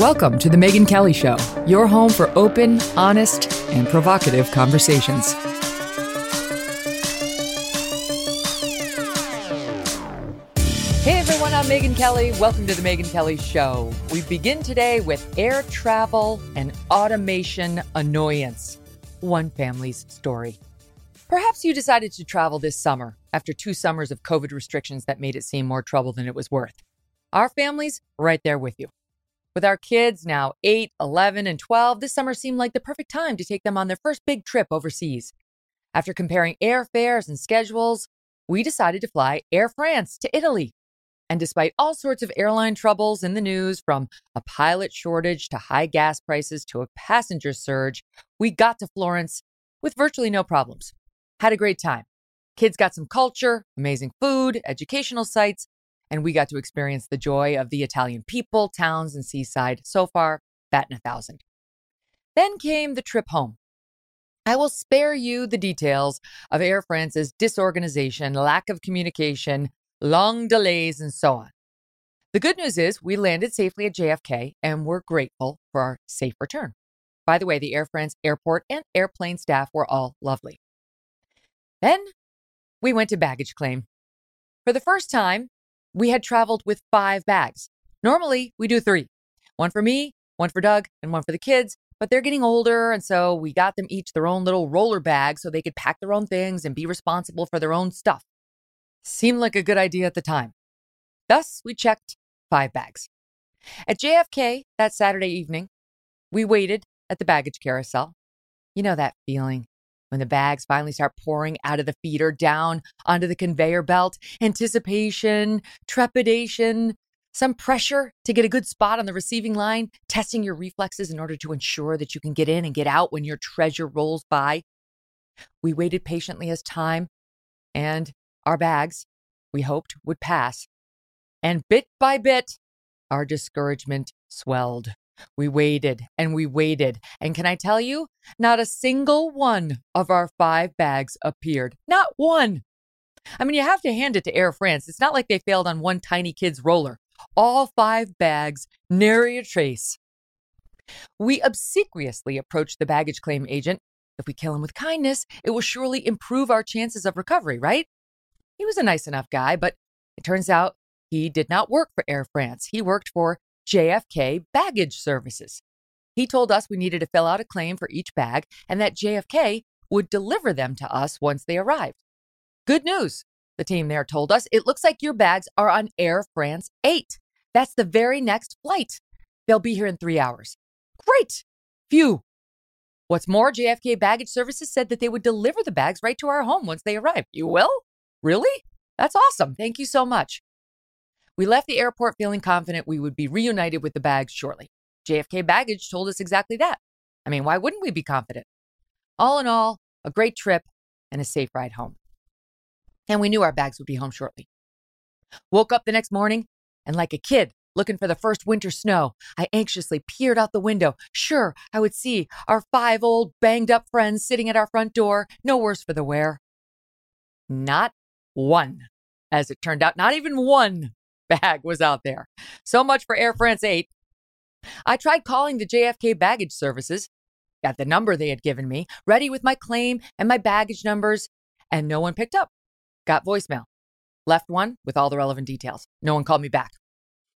Welcome to The Megyn Kelly Show, your home for open, honest, and provocative conversations. Hey everyone, I'm Megyn Kelly. Welcome to The Megyn Kelly Show. We begin today with air travel and automation annoyance. One family's story. Perhaps you decided to travel this summer after two summers of COVID restrictions that made it seem more trouble than it was worth. Our family's right there with you. With our kids now 8, 11, and 12, this summer seemed like the perfect time to take them on their first big trip overseas. After comparing airfares and schedules, we decided to fly Air France to Italy. And despite all sorts of airline troubles in the news, from a pilot shortage to high gas prices to a passenger surge, we got to Florence with virtually no problems. Had a great time. Kids got some culture, amazing food, educational sites, and we got to experience the joy of the Italian people, towns, and seaside. So far, that in a thousand. Then came the trip home. I will spare you the details of Air France's disorganization, lack of communication, long delays, and so on. The good news is we landed safely at JFK and we're grateful for our safe return. By the way, the Air France airport and airplane staff were all lovely. Then we went to baggage claim. For the first time, we had traveled with five bags. Normally, we do three one for me, one for Doug, and one for the kids. But they're getting older, and so we got them each their own little roller bag so they could pack their own things and be responsible for their own stuff. Seemed like a good idea at the time. Thus, we checked five bags. At JFK that Saturday evening, we waited at the baggage carousel. You know that feeling when the bags finally start pouring out of the feeder down onto the conveyor belt, anticipation, trepidation, some pressure to get a good spot on the receiving line, testing your reflexes in order to ensure that you can get in and get out when your treasure rolls by. We waited patiently as time and our bags, we hoped, would pass. And bit by bit, our discouragement swelled. We waited and we waited. And can I tell you, not a single one of our five bags appeared. Not one. I mean, you have to hand it to Air France. It's not like they failed on one tiny kid's roller. All five bags, nary a trace. We obsequiously approached the baggage claim agent. If we kill him with kindness, it will surely improve our chances of recovery, right? He was a nice enough guy, but it turns out he did not work for Air France. He worked for JFK Baggage Services. He told us we needed to fill out a claim for each bag and that JFK would deliver them to us once they arrived. Good news, the team there told us. It looks like your bags are on Air France 8. That's the very next flight. They'll be here in three hours. Great. Phew. What's more, JFK Baggage Services said that they would deliver the bags right to our home once they arrive. You will? Really? That's awesome. Thank you so much. We left the airport feeling confident we would be reunited with the bags shortly. JFK Baggage told us exactly that. I mean, why wouldn't we be confident? All in all, a great trip and a safe ride home. And we knew our bags would be home shortly. Woke up the next morning, and like a kid looking for the first winter snow, I anxiously peered out the window. Sure, I would see our five old banged up friends sitting at our front door, no worse for the wear. Not one, as it turned out, not even one bag was out there. So much for Air France 8. I tried calling the JFK baggage services, got the number they had given me, ready with my claim and my baggage numbers, and no one picked up. Got voicemail. Left one with all the relevant details. No one called me back.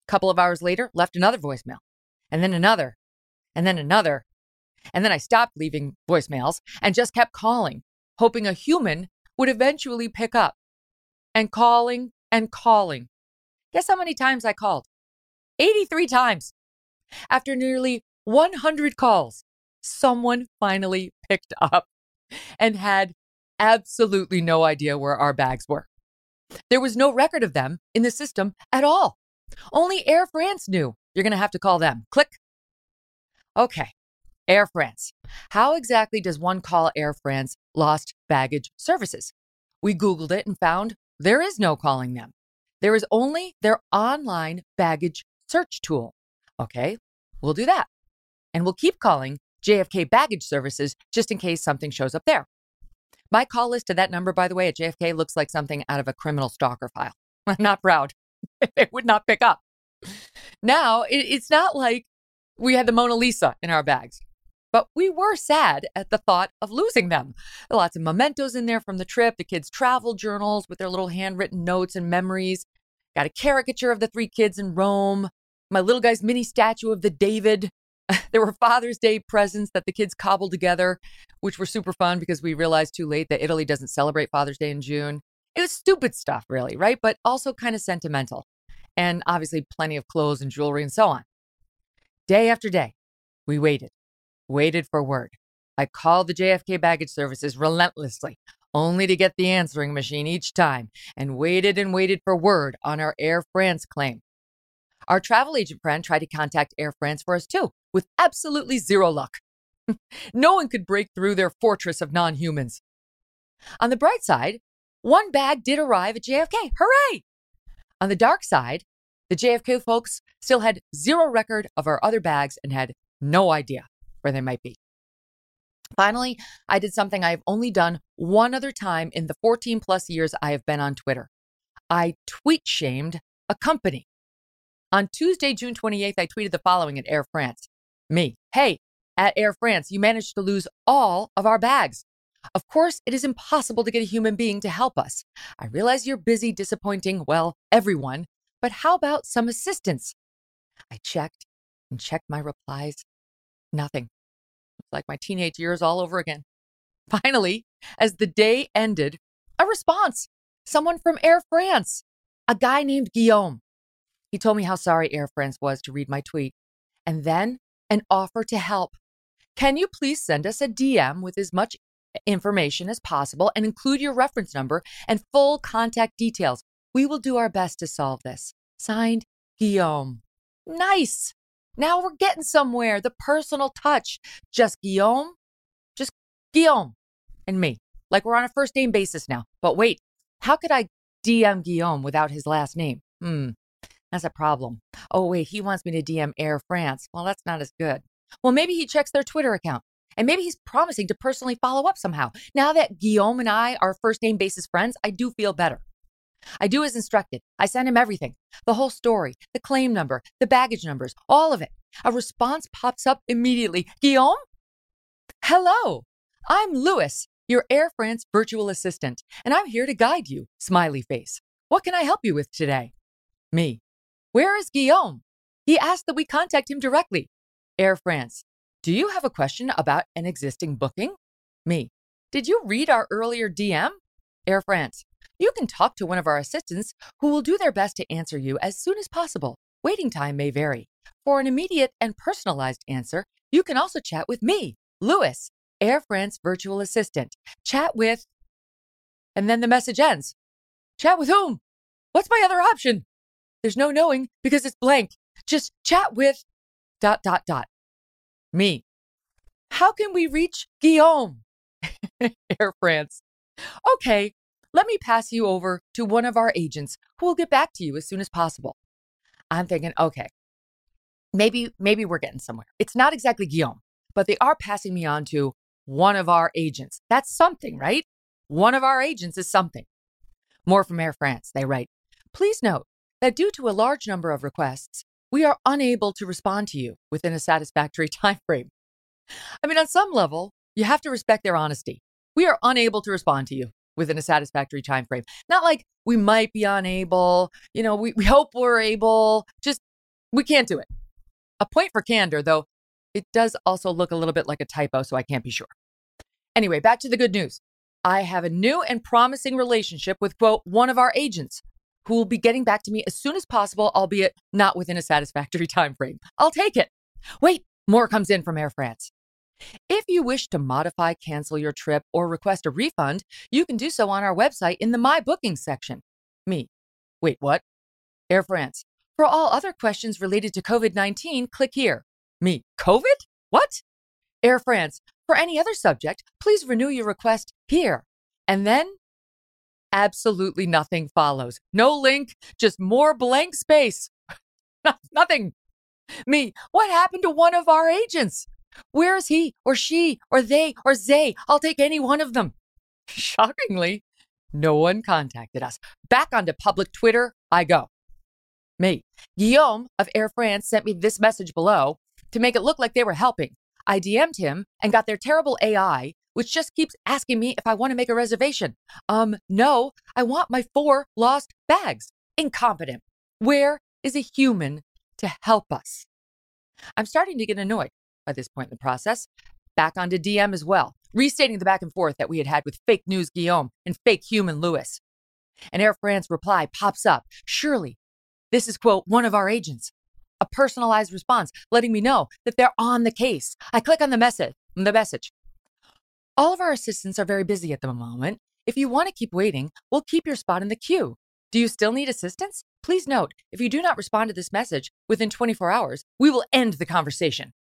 A couple of hours later, left another voicemail, and then another, and then another. And then I stopped leaving voicemails and just kept calling, hoping a human would eventually pick up. And calling and calling. Guess how many times I called? 83 times. After nearly 100 calls, someone finally picked up and had absolutely no idea where our bags were. There was no record of them in the system at all. Only Air France knew You're going to have to call them. Click. Okay. Air France. How exactly does one call Air France lost baggage services? We Googled it and found there is no calling them. There is only their online baggage search tool. Okay, we'll do that. And we'll keep calling JFK baggage services just in case something shows up there. My call list to that number, by the way, at JFK looks like something out of a criminal stalker file. I'm not proud. it would not pick up. Now, it, it's not like we had the Mona Lisa in our bags, but we were sad at the thought of losing them. Lots of mementos in there from the trip, the kids' travel journals with their little handwritten notes and memories. Got a caricature of the three kids in Rome, my little guy's mini statue of the David. there were Father's Day presents that the kids cobbled together, which were super fun because we realized too late that Italy doesn't celebrate Father's Day in June. It was stupid stuff, really, right? But also kind of sentimental. And obviously, plenty of clothes and jewelry and so on. Day after day, we waited, waited for word. I called the JFK baggage services relentlessly, only to get the answering machine each time, and waited and waited for word on our Air France claim. Our travel agent friend tried to contact Air France for us too, with absolutely zero luck. no one could break through their fortress of non humans. On the bright side, one bag did arrive at JFK. Hooray! On the dark side, the JFK folks still had zero record of our other bags and had no idea where they might be. Finally, I did something I've only done one other time in the 14 plus years I have been on Twitter. I tweet shamed a company. On Tuesday, June 28th, I tweeted the following at Air France Me, hey, at Air France, you managed to lose all of our bags. Of course, it is impossible to get a human being to help us. I realize you're busy disappointing, well, everyone, but how about some assistance? I checked and checked my replies. Nothing. Like my teenage years all over again. Finally, as the day ended, a response. Someone from Air France, a guy named Guillaume. He told me how sorry Air France was to read my tweet, and then an offer to help. Can you please send us a DM with as much information as possible and include your reference number and full contact details. We will do our best to solve this. Signed, Guillaume. Nice. Now we're getting somewhere. The personal touch. Just Guillaume, just Guillaume and me. Like we're on a first name basis now. But wait, how could I DM Guillaume without his last name? Hmm, that's a problem. Oh, wait, he wants me to DM Air France. Well, that's not as good. Well, maybe he checks their Twitter account. And maybe he's promising to personally follow up somehow. Now that Guillaume and I are first name basis friends, I do feel better. I do as instructed. I send him everything the whole story, the claim number, the baggage numbers, all of it. A response pops up immediately Guillaume? Hello, I'm Louis, your Air France virtual assistant, and I'm here to guide you. Smiley face. What can I help you with today? Me. Where is Guillaume? He asked that we contact him directly. Air France. Do you have a question about an existing booking? Me. Did you read our earlier DM? Air France. You can talk to one of our assistants who will do their best to answer you as soon as possible. Waiting time may vary. For an immediate and personalized answer, you can also chat with me, Louis, Air France virtual assistant. Chat with, and then the message ends. Chat with whom? What's my other option? There's no knowing because it's blank. Just chat with dot dot dot. Me. How can we reach Guillaume? Air France. Okay, let me pass you over to one of our agents who will get back to you as soon as possible. I'm thinking, okay, maybe maybe we're getting somewhere. It's not exactly Guillaume, but they are passing me on to one of our agents. That's something, right? One of our agents is something. More from Air France. They write, please note that due to a large number of requests, we are unable to respond to you within a satisfactory time frame. I mean, on some level, you have to respect their honesty. We are unable to respond to you within a satisfactory time frame. Not like we might be unable, you know, we, we hope we're able, just we can't do it. A point for candor, though, it does also look a little bit like a typo, so I can't be sure. Anyway, back to the good news. I have a new and promising relationship with, quote, one of our agents who will be getting back to me as soon as possible, albeit not within a satisfactory time frame. I'll take it. Wait, more comes in from Air France. If you wish to modify, cancel your trip, or request a refund, you can do so on our website in the My Bookings section. Me. Wait, what? Air France. For all other questions related to COVID 19, click here. Me, COVID? What? Air France, for any other subject, please renew your request here. And then absolutely nothing follows. No link, just more blank space. nothing. Me, what happened to one of our agents? Where is he or she or they or they? I'll take any one of them. Shockingly, no one contacted us. Back onto public Twitter I go. Me. Guillaume of Air France sent me this message below to make it look like they were helping. I DM'd him and got their terrible AI, which just keeps asking me if I want to make a reservation. Um, no, I want my four lost bags. Incompetent. Where is a human to help us? I'm starting to get annoyed by this point in the process. Back onto DM as well, restating the back and forth that we had had with fake news Guillaume and fake human Lewis. An Air France reply pops up. Surely, this is, quote, one of our agents. A personalized response letting me know that they're on the case. I click on the message. The message. All of our assistants are very busy at the moment. If you want to keep waiting, we'll keep your spot in the queue. Do you still need assistance? Please note, if you do not respond to this message within 24 hours, we will end the conversation.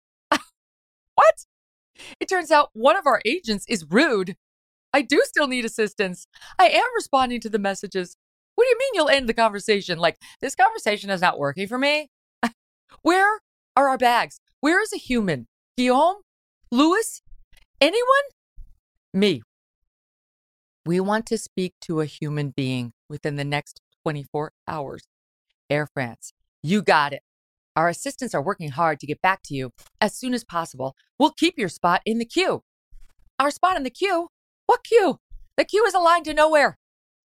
What? It turns out one of our agents is rude. I do still need assistance. I am responding to the messages. What do you mean you'll end the conversation? Like, this conversation is not working for me? Where are our bags? Where is a human? Guillaume? Louis? Anyone? Me. We want to speak to a human being within the next 24 hours. Air France, you got it. Our assistants are working hard to get back to you as soon as possible. We'll keep your spot in the queue. Our spot in the queue? What queue? The queue is aligned to nowhere.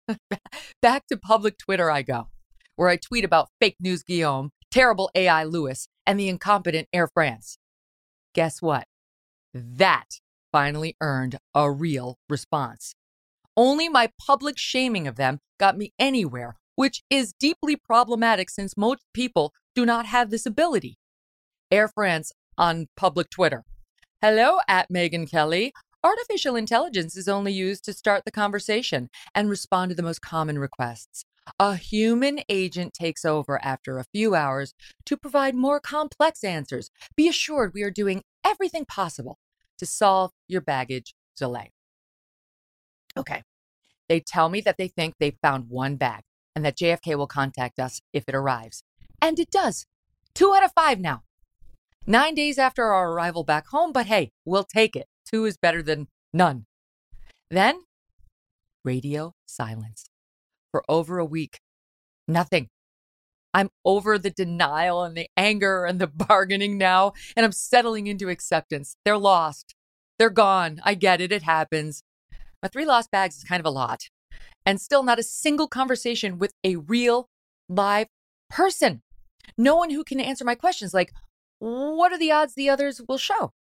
back to public Twitter I go, where I tweet about fake news Guillaume, terrible AI Lewis, and the incompetent Air France. Guess what? That finally earned a real response. Only my public shaming of them got me anywhere which is deeply problematic since most people do not have this ability. Air France on public Twitter. Hello, at Megyn Kelly. Artificial intelligence is only used to start the conversation and respond to the most common requests. A human agent takes over after a few hours to provide more complex answers. Be assured we are doing everything possible to solve your baggage delay. Okay. They tell me that they think they found one bag and that JFK will contact us if it arrives. And it does. Two out of five now. Nine days after our arrival back home, but hey, we'll take it. Two is better than none. Then, radio silence. For over a week, nothing. I'm over the denial and the anger and the bargaining now, and I'm settling into acceptance. They're lost. They're gone. I get it. It happens. My three lost bags is kind of a lot and still not a single conversation with a real live person. No one who can answer my questions like, what are the odds the others will show?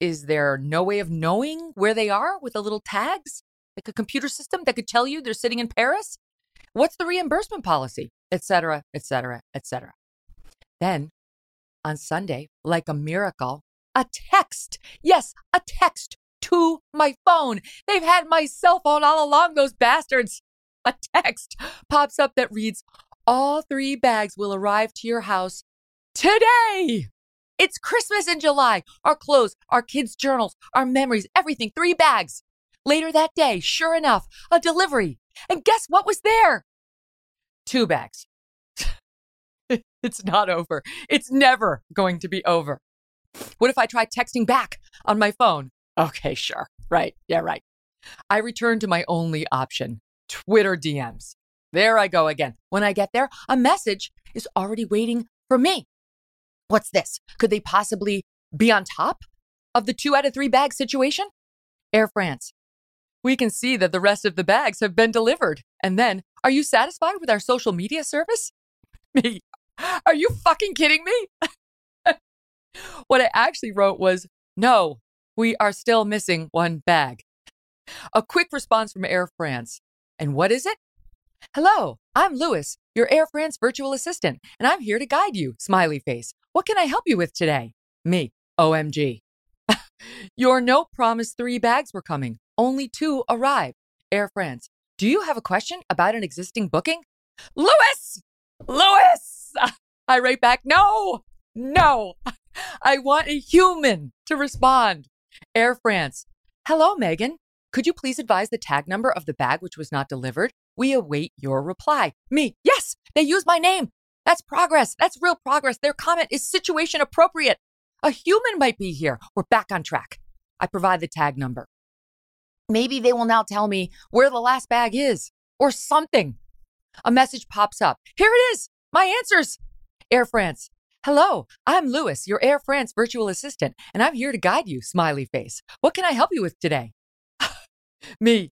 Is there no way of knowing where they are with a little tags, like a computer system that could tell you they're sitting in Paris? What's the reimbursement policy, etc., etc., etc. Then on Sunday, like a miracle, a text, yes, a text to my phone. They've had my cell phone all along, those bastards a text pops up that reads, All three bags will arrive to your house today. It's Christmas in July. Our clothes, our kids' journals, our memories, everything, three bags. Later that day, sure enough, a delivery. And guess what was there? Two bags. it's not over. It's never going to be over. What if I try texting back on my phone? Okay, sure. Right. Yeah, right. I return to my only option Twitter DMs. There I go again. When I get there, a message is already waiting for me. What's this? Could they possibly be on top of the two out of three bag situation? Air France. We can see that the rest of the bags have been delivered. And then, are you satisfied with our social media service? Me. Are you fucking kidding me? what I actually wrote was, no, we are still missing one bag. A quick response from Air France. And what is it? Hello, I'm Lewis, your Air France virtual assistant, and I'm here to guide you, smiley face. What can I help you with today? Me, OMG. your no promise three bags were coming. Only two arrived. Air France. Do you have a question about an existing booking? Lewis! Lewis! I write back, no, no. I want a human to respond. Air France. Hello, Megyn. Could you please advise the tag number of the bag which was not delivered? We await your reply. Me. Yes, they use my name. That's progress. That's real progress. Their comment is situation appropriate. A human might be here. We're back on track. I provide the tag number. Maybe they will now tell me where the last bag is or something. A message pops up. Here it is. My answers. Air France. Hello, I'm Lewis, your Air France virtual assistant, and I'm here to guide you, smiley face. What can I help you with today? Me.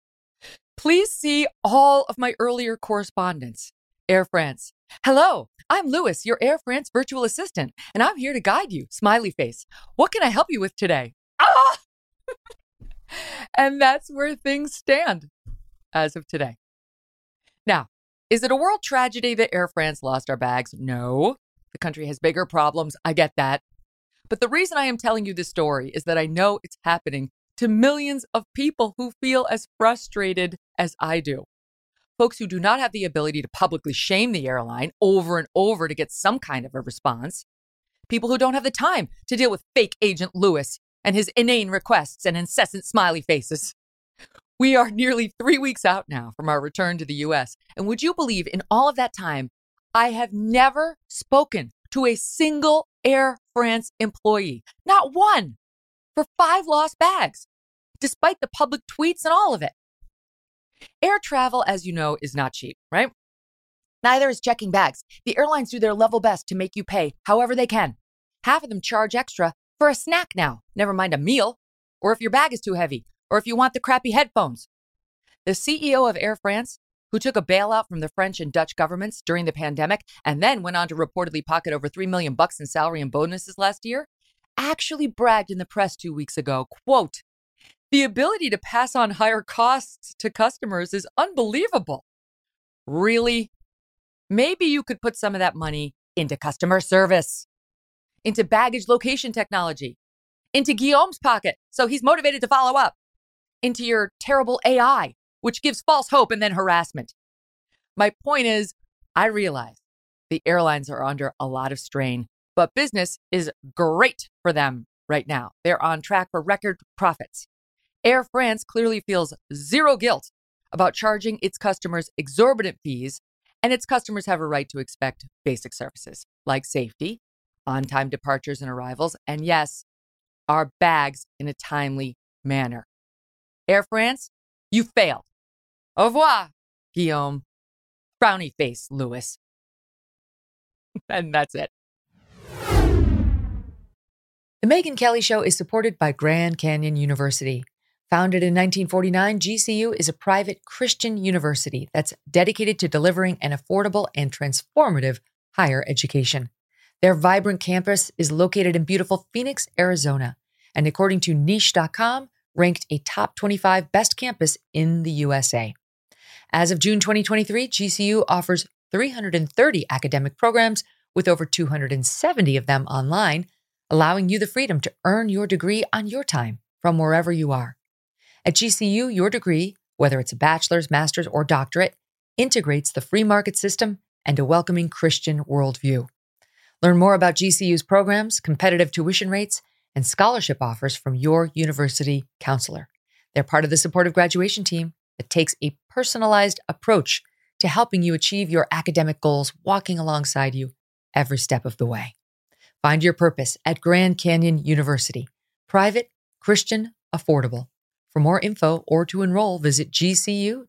Please see all of my earlier correspondence. Air France. Hello, I'm Lewis, your Air France virtual assistant, and I'm here to guide you, smiley face. What can I help you with today? Ah! and that's where things stand as of today. Now, is it a world tragedy that Air France lost our bags? No. The country has bigger problems. I get that. But the reason I am telling you this story is that I know it's happening to millions of people who feel as frustrated as I do. Folks who do not have the ability to publicly shame the airline over and over to get some kind of a response. People who don't have the time to deal with fake Agent Lewis and his inane requests and incessant smiley faces. We are nearly three weeks out now from our return to the US. And would you believe in all of that time, I have never spoken to a single Air France employee, not one, for five lost bags, despite the public tweets and all of it. Air travel, as you know, is not cheap, right? Neither is checking bags. The airlines do their level best to make you pay however they can. Half of them charge extra for a snack now, never mind a meal, or if your bag is too heavy, or if you want the crappy headphones. The CEO of Air France who took a bailout from the French and Dutch governments during the pandemic and then went on to reportedly pocket over 3 million bucks in salary and bonuses last year, actually bragged in the press 2 weeks ago, quote, "The ability to pass on higher costs to customers is unbelievable." Really? Maybe you could put some of that money into customer service, into baggage location technology, into Guillaume's pocket so he's motivated to follow up, into your terrible AI which gives false hope and then harassment. My point is, I realize the airlines are under a lot of strain, but business is great for them right now. They're on track for record profits. Air France clearly feels zero guilt about charging its customers exorbitant fees, and its customers have a right to expect basic services like safety, on time departures and arrivals, and yes, our bags in a timely manner. Air France, you failed. Au revoir, Guillaume. Frowny face, Lewis. and that's it. The Megyn Kelly Show is supported by Grand Canyon University. Founded in 1949, GCU is a private Christian university that's dedicated to delivering an affordable and transformative higher education. Their vibrant campus is located in beautiful Phoenix, Arizona, and according to niche.com, ranked a top 25 best campus in the USA. As of June 2023, GCU offers 330 academic programs with over 270 of them online, allowing you the freedom to earn your degree on your time from wherever you are. At GCU, your degree, whether it's a bachelor's, master's, or doctorate, integrates the free market system and a welcoming Christian worldview. Learn more about GCU's programs, competitive tuition rates, and scholarship offers from your university counselor. They're part of the supportive graduation team that takes a personalized approach to helping you achieve your academic goals, walking alongside you every step of the way. Find your purpose at Grand Canyon University. Private, Christian, affordable. For more info or to enroll, visit gcu.edu.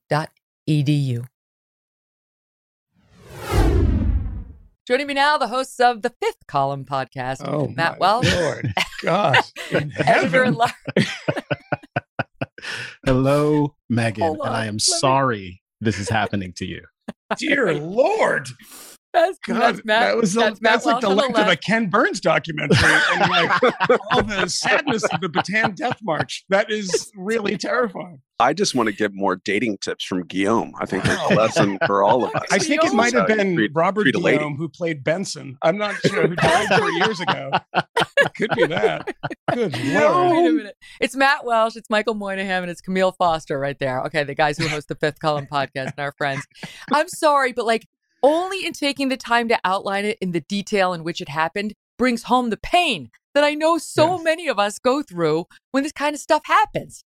Joining me now, the hosts of the Fifth Column podcast, oh, Matt Welch. Lord, gosh, editor at large. Hello, Megyn, and I am sorry this is happening to you. Dear Lord, That's, God, that's Matt. that was the, that's Matt that's like the Welsh length of a. Ken Burns documentary and like all the sadness of the Bataan Death March. That is really terrifying. I just want to get more dating tips from Guillaume. I think it's Wow. a lesson for all of us. I think it might have been treat- Robert treat a lady. Guillaume who played Benson. I'm not sure who died four years ago. It could be that. Good lord. Wait a minute. It's Matt Welch, it's Michael Moynihan, and it's Kmele Foster right there. Okay, the guys who host the Fifth Column podcast and our friends. I'm sorry, but like only in taking the time to outline it in the detail in which it happened brings home the pain that I know so Yes. many of us go through when this kind of stuff happens.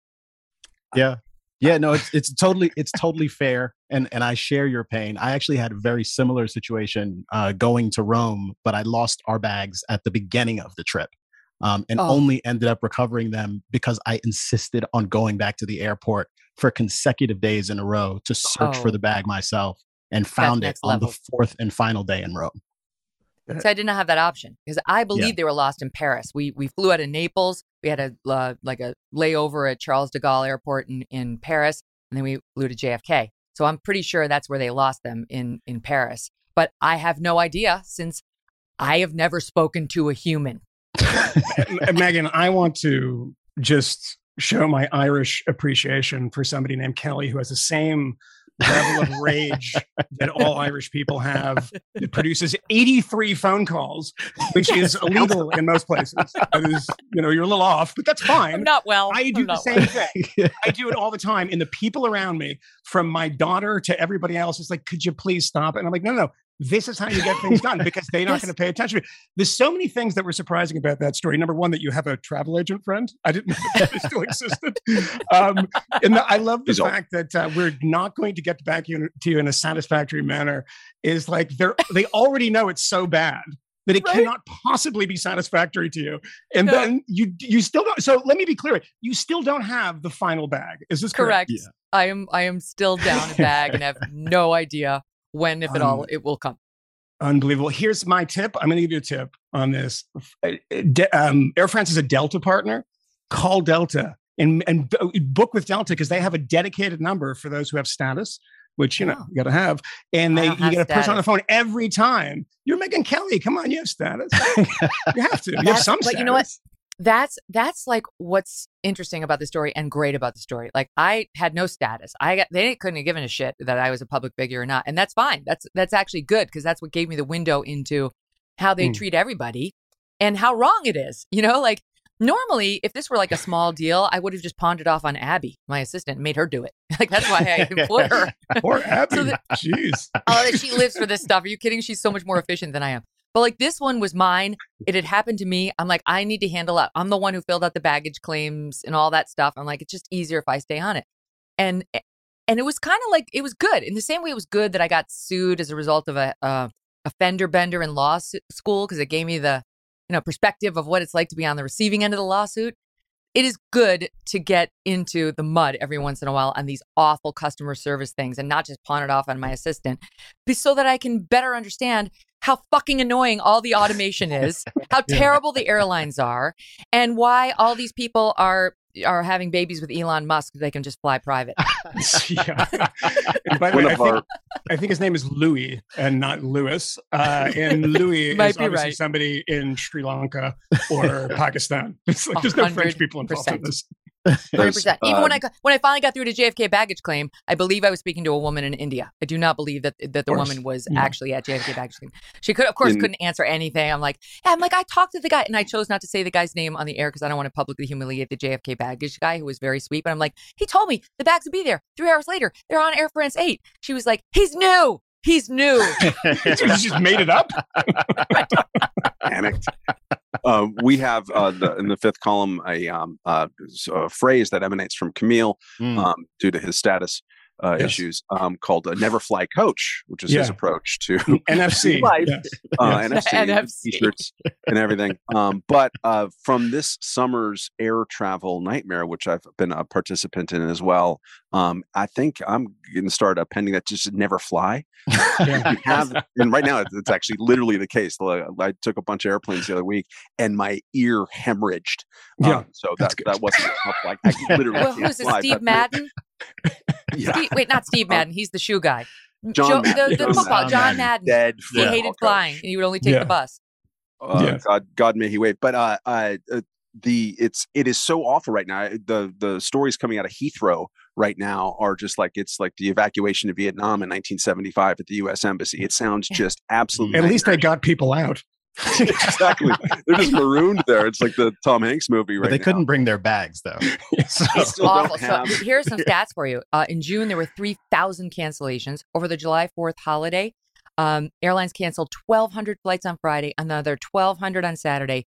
Yeah. Yeah, no, it's it's totally it's totally fair, and and I share your pain. I actually had a very similar situation uh, going to Rome, but I lost our bags at the beginning of the trip, um, and Oh. only ended up recovering them because I insisted on going back to the airport for consecutive days in a row to search Oh. for the bag myself, and found it next on the fourth and final day in Rome. So I did not have that option because I believe they were lost in Paris. We we flew out of Naples. We had a uh, like a layover at Charles de Gaulle Airport in, in Paris, and then we flew to JFK. So I'm pretty sure that's where they lost them in in Paris. But I have no idea since I have never spoken to a human. Megyn, I want to just show my Irish appreciation for somebody named Kelly who has the same level of rage that all Irish people have. It produces 83 phone calls, which is illegal in most places. That is, you know, you're a little off, but that's I'm fine. not well. I I'm do the not same thing. I do it all the time. And the people around me, from my daughter to everybody else, is like, could you please stop? And I'm like, no, no, no. This is how you get things done because they're not Yes. going to pay attention. to me. There's so many things that were surprising about that story. Number one, that you have a travel agent friend. I didn't know that they still existed. Um, and the- I love the He's old. fact that uh, we're not going to get back you- to you in a satisfactory manner. Is like they're they already know it's so bad that it Right. cannot possibly be satisfactory to you and No. then you you still don't so let me be clear you still don't have the final bag is this correct, correct. I am I am still down a bag and have no idea when, if at all, Um, it will come. unbelievable. Here's my tip. I'm going to give you a tip on this. Uh, De- um, air france is a delta partner. Call delta and and book with delta because they have a dedicated number for those who have status which you know Oh. you got to have. And they you get a person on the phone every time. You're Megyn Kelly. Come on you have status. You have to. You have some but you know what? That's that's like what's interesting about the story and great about the story. Like I had no status. I got they couldn't have given a shit that I was a public figure or not, and that's fine. That's that's actually good because that's what gave me the window into how they Mm. treat everybody and how wrong it is. You know, like normally if this were like a small deal, I would have just pawned it off on Abby, my assistant, and made her do it. Like that's why I employ her. Poor Abby. So the- Jeez. Oh, that she lives for this stuff. Are you kidding? She's so much more efficient than I am. But like this one was mine. It had happened to me. I'm like, I need to handle it. I'm the one who filled out the baggage claims and all that stuff. I'm like, it's just easier if I stay on it. And and it was kind of like it was good in the same way it was good that I got sued as a result of a a fender bender in law school because it gave me the you know perspective of what it's like to be on the receiving end of the lawsuit. It is good to get into the mud every once in a while on these awful customer service things and not just pawn it off on my assistant, so that I can better understand how fucking annoying all the automation is, how terrible the airlines are, and why all these people are are having babies with Elon Musk they can just fly private. yeah. And by the way, I think, I think his name is Louis and not Lewis. Uh, and Louis is obviously right. somebody in Sri Lanka or Pakistan. It's like there's no French people involved in this. 100%. Even when uh, I when I finally got through to JFK baggage claim, I believe I was speaking to a woman in India. I do not believe that that the course. woman was Yeah. actually at JFK baggage claim. She could, of course, In- couldn't answer anything. I'm like, yeah, I'm like, I talked to the guy, and I chose not to say the guy's name on the air because I don't want to publicly humiliate the JFK baggage guy who was very sweet. But I'm like, he told me the bags would be there. Three hours later, they're on Air France Eight. She was like, he's new. He's new. You just made it up. panicked. um, we have uh, the, in the fifth column a, um, uh, s- a phrase that emanates from Kmele Mm. um, due to his status uh, Yes. issues um, called a never fly coach, which is his approach to NFC. Life. Yes. uh, Yes. NFC, NFC. t-shirts and everything. Um, but uh, from this summer's air travel nightmare, which I've been a participant in as well, um, I think I'm going to start a pending that just never fly. Yeah. Have, and right now it's, it's actually literally the case. I took a bunch of airplanes the other week, and my ear hemorrhaged. Yeah, Um, so that's that good. that wasn't. Like I literally well, who's it? fly, Steve but- Madden? Yeah. Steve, wait, not Steve Madden. He's the shoe guy. John Joe- Madden. the, the John football. John Madden. Dead. He football hated flying, and he would only take Yeah. the bus. Uh, Yeah. God, God may he wait. But uh, uh, uh, the it's it is so awful right now. The the stories coming out of Heathrow right now are just like it's like the evacuation of Vietnam in 1975 at the U.S. Embassy. It sounds just absolutely. At least they got people out. exactly. They're just marooned there. It's like the Tom Hanks movie right but they now. couldn't bring their bags though. So- It's still don't awful. So have- th- here are some stats for you. Uh, in June, there were 3,000 cancellations. Over the July 4th holiday, Um, airlines canceled 1,200 flights on Friday, another 1,200 on Saturday,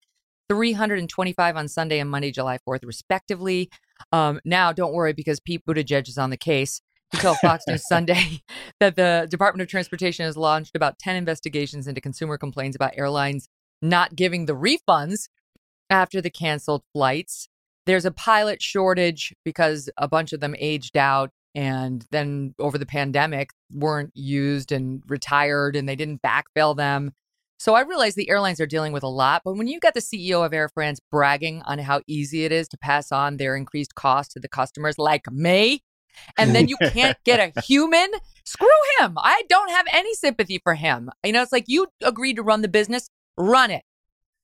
325 on Sunday and Monday, July 4th, respectively. Um, now, don't worry because Pete Buttigieg is on the case. He told Fox News Sunday that the Department of Transportation has launched about 10 investigations into consumer complaints about airlines not giving the refunds after the canceled flights. There's a pilot shortage because a bunch of them aged out and then over the pandemic weren't used and retired and they didn't backfill them. So I realize the airlines are dealing with a lot, but when you got the CEO of Air France bragging on how easy it is to pass on their increased cost to the customers like me, and then you can't get a human, screw him. I don't have any sympathy for him. You know, it's like you agreed to run the business, run it.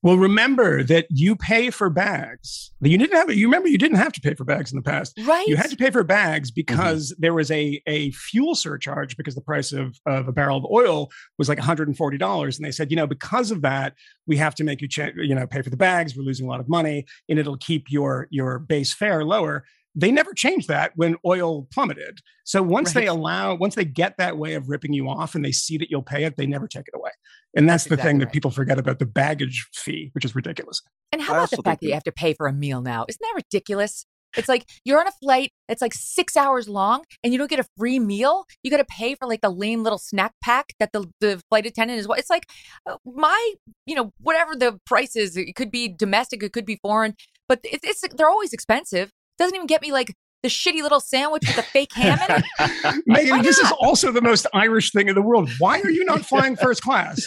Well, remember that you pay for bags. You didn't have you remember you didn't have to pay for bags in the past. Right. You had to pay for bags because mm-hmm. there was a a fuel surcharge because the price of, of a barrel of oil was like $140. And they said, you know, because of that, we have to make you ch- you know pay for the bags. We're losing a lot of money and it'll keep your your base fare lower they never changed that when oil plummeted. So once right. they allow, once they get that way of ripping you off and they see that you'll pay it, they never take it away. And that's, that's the exactly thing that right. people forget about the baggage fee, which is ridiculous. And how about the fact that you have to pay for a meal now? Isn't that ridiculous? It's like you're on a flight that's like six hours long and you don't get a free meal. You got to pay for like the lame little snack pack that the, the flight attendant is. What it's like uh, my, you know, whatever the price is, it could be domestic, it could be foreign, but it's, it's they're always expensive. Doesn't even get me like the shitty little sandwich with the fake ham in it. Megyn, this is also the most Irish thing in the world. Why are you not flying first class?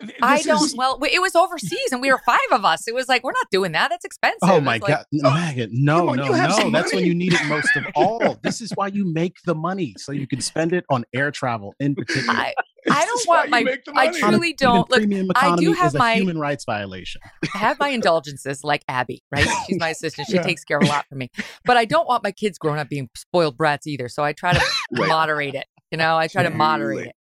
This I don't. Is... Well, it was overseas, and we were five of us. It was like we're not doing that. That's expensive. Oh my god, no, oh, Maggot, no, on, no, no. That's when you need it most of all. this is why you make the money, so you can spend it on air travel in particular. I, I don't want my. I truly don't. Look, I do have my human rights violation. I have my indulgences, like Abby. Right, she's my assistant. She yeah. takes care of a lot for me. But I don't want my kids growing up being spoiled brats either. So I try to right. moderate it. You know, I try to moderate it.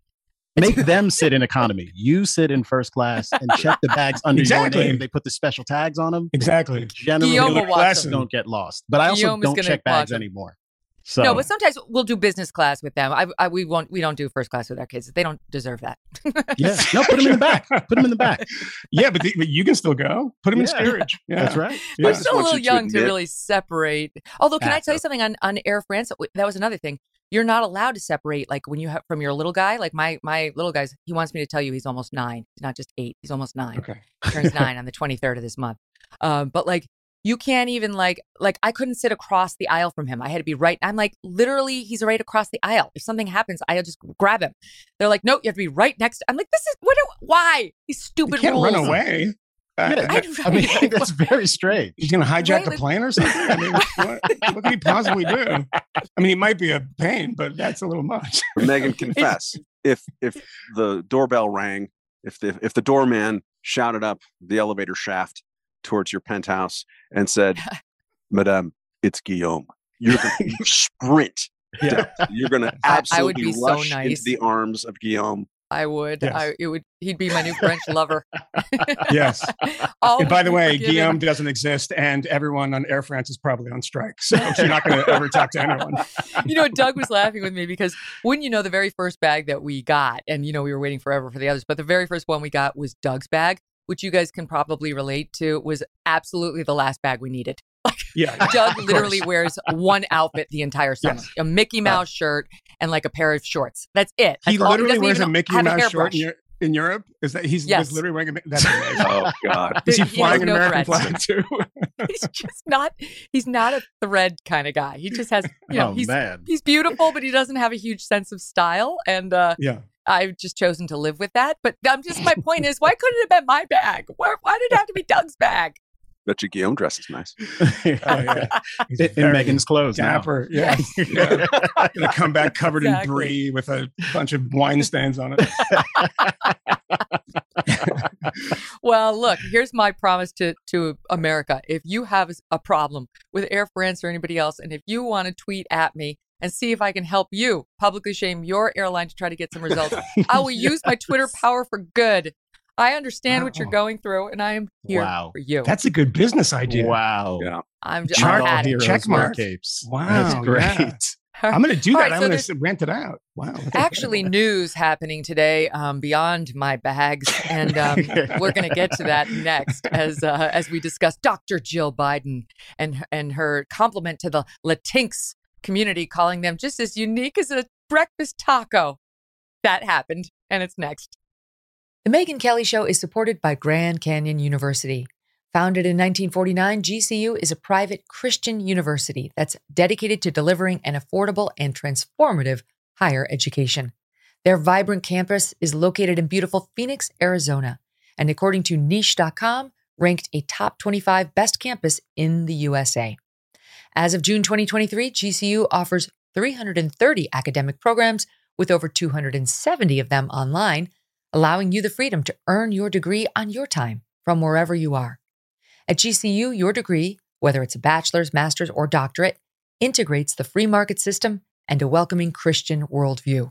Make them sit in economy. You sit in first class and check the bags under exactly. your name. They put the special tags on them. Exactly. Generally, classes don't get lost. But I also Guillaume don't check bags anymore. So no, but sometimes we'll do business class with them. I, I, we won't. We don't do first class with our kids. They don't deserve that. yeah, no, put them in the back. Put them in the back. yeah, but, the, but you can still go. Put them yeah. in steerage. Yeah. That's right. Yeah. We're still a little young to, to really separate. Although, can I tell you something on on Air France? That was another thing you're not allowed to separate like when you have from your little guy like my my little guy's he wants me to tell you he's almost nine he's not just eight he's almost nine. Okay. Turns nine on the 23rd of this month. Um, but like you can't even like like i couldn't sit across the aisle from him. I had to be right i'm like literally he's right across the aisle. If something happens i'll just grab him. They're like no you have to be right next to, i'm like this is what do, why? These stupid you can't rules. run away yeah, I, I, mean, that's very strange. He's going to hijack right? the plane or something? I mean, what, what, can he possibly do? I mean, he might be a pain, but that's a little much. Megyn, confess if if the doorbell rang, if the if the doorman shouted up the elevator shaft towards your penthouse and said, "Madame, it's Guillaume," you're going to sprint. Yeah. You're going to absolutely rush so nice. into the arms of Guillaume I would. Yes. I it would. He'd be my new French lover. yes. and by the way, forgiven. Guillaume doesn't exist, and everyone on Air France is probably on strike, so you're not going to ever talk to anyone. you know, Doug was laughing with me because wouldn't you know the very first bag that we got, and you know we were waiting forever for the others, but the very first one we got was Doug's bag, which you guys can probably relate to, was absolutely the last bag we needed. Yeah, Doug literally wears one outfit the entire summer: yes. a Mickey uh, Mouse shirt and like a pair of shorts. That's it. That's he literally wears a Mickey Mouse shirt in, in, Europe. Is that he's yes. literally wearing a? That's amazing. oh God! Is he flying he an no American flag too? he's just not. He's not a thread kind of guy. He just has. You know, oh he's, man. He's beautiful, but he doesn't have a huge sense of style. And uh, yeah. I've just chosen to live with that. But I'm just my point is, why couldn't it have been my bag? Why, why did it have to be Doug's bag? Bet you Guillaume dresses nice. oh, yeah. in Megyn's clothes. Dapper. Now. Yeah. yeah. Gonna come back covered exactly. in brie with a bunch of wine stains on it. well, look, here's my promise to, to America. If you have a problem with Air France or anybody else, and if you want to tweet at me and see if I can help you publicly shame your airline to try to get some results, I will use my Twitter power for good. I understand wow. what you're going through, and I am here wow. for you. That's a good business idea. Wow. Yeah. I'm just Chart check mark capes. Wow. That's great. Yeah. I'm going to do that. right, I'm so going to rent it out. Wow. Actually, news happening today um, beyond my bags, and um, we're going to get to that next as uh, as we discuss Dr. Jill Biden and and her compliment to the Latinx community, calling them just as unique as a breakfast taco. That happened, and it's next. The Megyn Kelly Show is supported by Grand Canyon University. Founded in 1949, GCU is a private Christian university that's dedicated to delivering an affordable and transformative higher education. Their vibrant campus is located in beautiful Phoenix, Arizona, and according to niche.com, ranked a top 25 best campus in the USA. As of June 2023, GCU offers 330 academic programs with over 270 of them online, allowing you the freedom to earn your degree on your time from wherever you are. At GCU, your degree, whether it's a bachelor's, master's, or doctorate, integrates the free market system and a welcoming Christian worldview.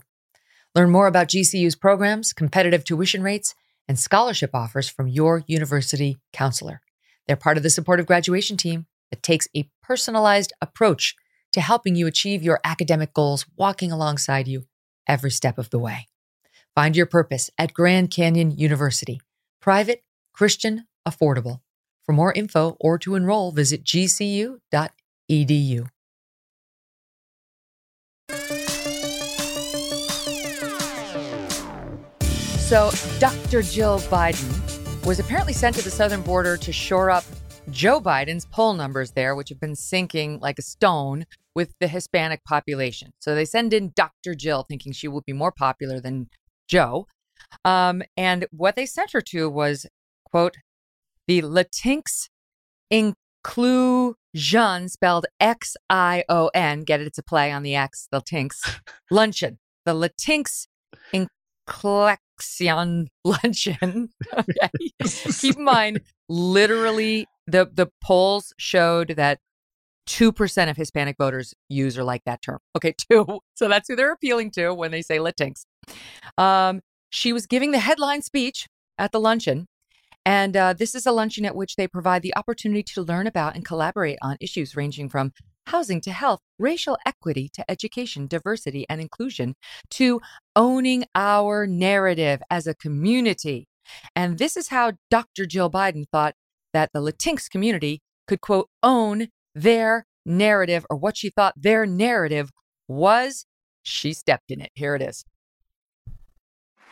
Learn more about GCU's programs, competitive tuition rates, and scholarship offers from your university counselor. They're part of the supportive graduation team that takes a personalized approach to helping you achieve your academic goals, walking alongside you every step of the way. Find your purpose at Grand Canyon University. Private, Christian, affordable. For more info or to enroll, visit gcu.edu. So, Dr. Jill Biden was apparently sent to the southern border to shore up Joe Biden's poll numbers there, which have been sinking like a stone with the Hispanic population. So they send in Dr. Jill thinking she will be more popular than Joe. Um, and what they sent her to was, quote, the Latinx inclusion, spelled X I O N. Get it? It's a play on the X, the Latinx luncheon. The Latinx inclexion luncheon. Okay. Keep in mind, literally, the the polls showed that two percent of Hispanic voters use or like that term. Okay, two. So that's who they're appealing to when they say Latinx. Um, she was giving the headline speech at the luncheon. And uh, this is a luncheon at which they provide the opportunity to learn about and collaborate on issues ranging from housing to health, racial equity to education, diversity, and inclusion to owning our narrative as a community. And this is how Dr. Jill Biden thought that the Latinx community could, quote, own their narrative or what she thought their narrative was. She stepped in it. Here it is.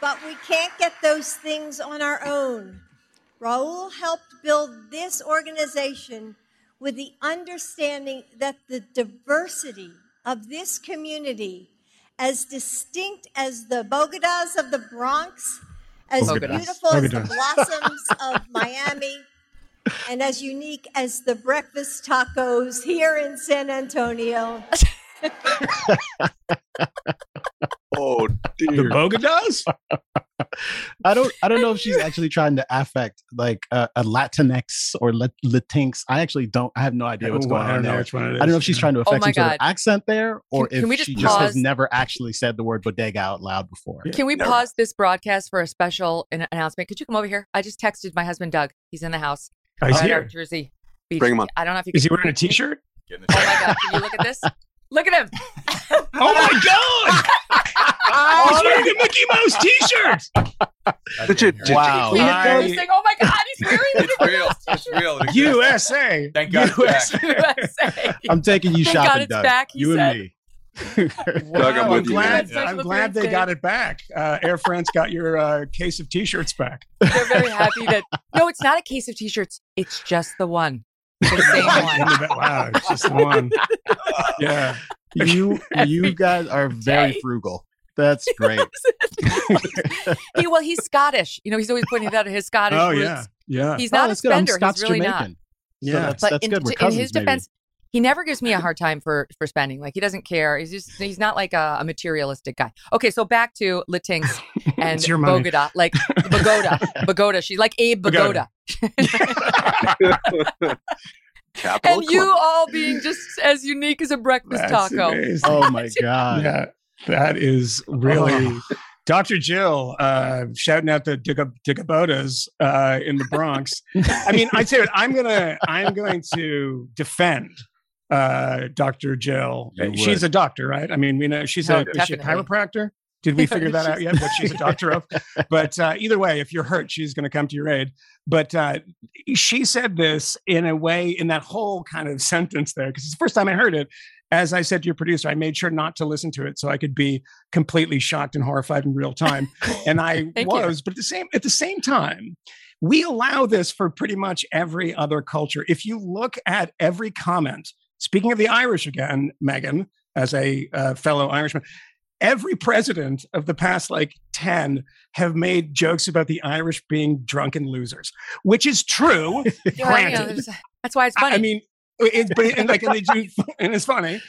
But we can't get those things on our own. Raul helped build this organization with the understanding that the diversity of this community, as distinct as the Bogotas of the Bronx, as Bogotas. beautiful as the blossoms of Miami, and as unique as the breakfast tacos here in San Antonio. Oh, The dear. Boga does? I don't I don't know if she's actually trying to affect like a, a Latinx or Lat- Latinx. I actually don't. I have no idea what's Oh, going I on don't know there. which one it is. I don't know if she's trying to Oh affect my some sort of accent there, or Can- can we if just she just has never actually said the word bodega out loud before. Can we Never. pause this broadcast for a special an- announcement? Could you come over here? I just texted my husband Doug. He's in the house. Oh, he's uh, Right here. Jersey Beach. Bring him on. I don't know if you Is he wearing a t-shirt? Oh my god! Can you look at this? Look at him. Oh my god! he's wearing a Mickey Mouse t-shirt. Did you- did you- Wow. I- oh my god! He's wearing It's real. It's real. It. USA. Thank God it's back. USA. I'm taking you Thank God shopping, it's Doug. back, you said. and me. Doug, I'm Wow, with you, glad, man. I'm glad they Special got it back. Uh, Air France got your uh, case of t-shirts back. They're very happy that. No, it's not a case of t-shirts. It's just the one. The same one. wow, it's just one. Yeah. you you guys are very Jay. frugal. That's great. he, well, he's Scottish. You know, he's always pointing out his Scottish Oh roots. yeah. Yeah. He's Oh, not a that's good. I'm spender. Scots He's really not. Jamaican. So Yeah. that's, But that's in, good. We're in cousins, his maybe. defense, he never gives me a hard time for for spending. Like he doesn't care. He's just he's not like a, a materialistic guy. Okay, so back to Latinx and your. Bogota, like Bogota, Bogota. She's like Abe Bogota, Capital and you all being just as unique as a breakfast That's taco. amazing. Oh my god. Yeah, that is really Oh. Dr. Jill uh, shouting out the Diga- Digabotas uh, in the Bronx. I mean, I tell you, what, I'm gonna I'm going to defend uh, Dr. Jill. She's a doctor, right? I mean, we know she's Oh, a, is she a chiropractor. Did we figure that out yet? What she's a doctor of? But uh, either way, if you're hurt, she's going to come to your aid. But uh, she said this in a way, in that whole kind of sentence there, because it's the first time I heard it. As I said to your producer, I made sure not to listen to it so I could be completely shocked and horrified in real time. And I Thank you. was, but at the same at the same time, we allow this for pretty much every other culture. If you look at every comment, speaking of the Irish again, Megyn, as a uh, fellow Irishman, every president of the past like 10 have made jokes about the Irish being drunken losers, which is true. Yeah, granted. that's why it's I- funny. I mean, it's but and like and they do, and it's funny.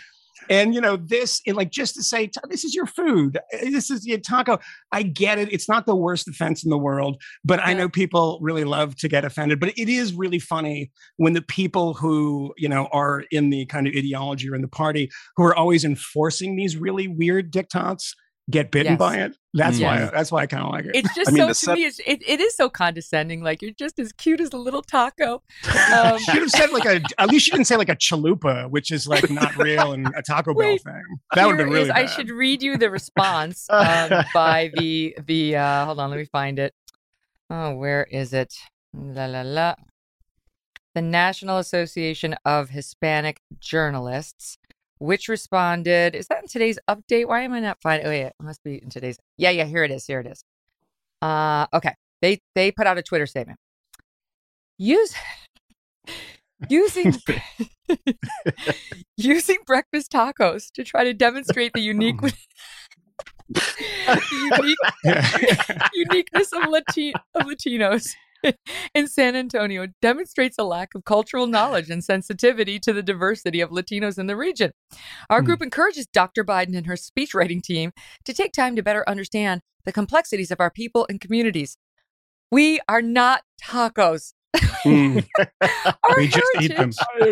And you know this, and like just to say, this is your food. This is your taco. I get it. It's not the worst offense in the world, but I know people really love to get offended. But it is really funny when the people who you know are in the kind of ideology or in the party who are always enforcing these really weird dictats get bitten Yes. by it. That's why. That's why I kind of like it. it's just I mean, so to sep- me, it's, it, it is so condescending. Like you're just as cute as a little taco. Um, should have said like a. At least you didn't say like a chalupa, which is like not real and a Taco Bell Wait, thing. That would have been really. is- I should read you the response um, by the the. Uh, hold on, let me find it. Oh, where is it? La la la. The National Association of Hispanic Journalists, which responded. Is that in today's update? Why am I not finding? Oh, yeah, it must be in today's. Yeah, yeah. Here it is. Here it is. Uh, okay. They they put out a Twitter statement. Use using using breakfast tacos to try to demonstrate the unique unique uniqueness of, Lati- of Latinos in San Antonio demonstrates a lack of cultural knowledge and sensitivity to the diversity of Latinos in the region. Our Hmm. group encourages Dr. Biden and her speech writing team to take time to better understand the complexities of our people and communities. We are not tacos. Mm. We just eat them.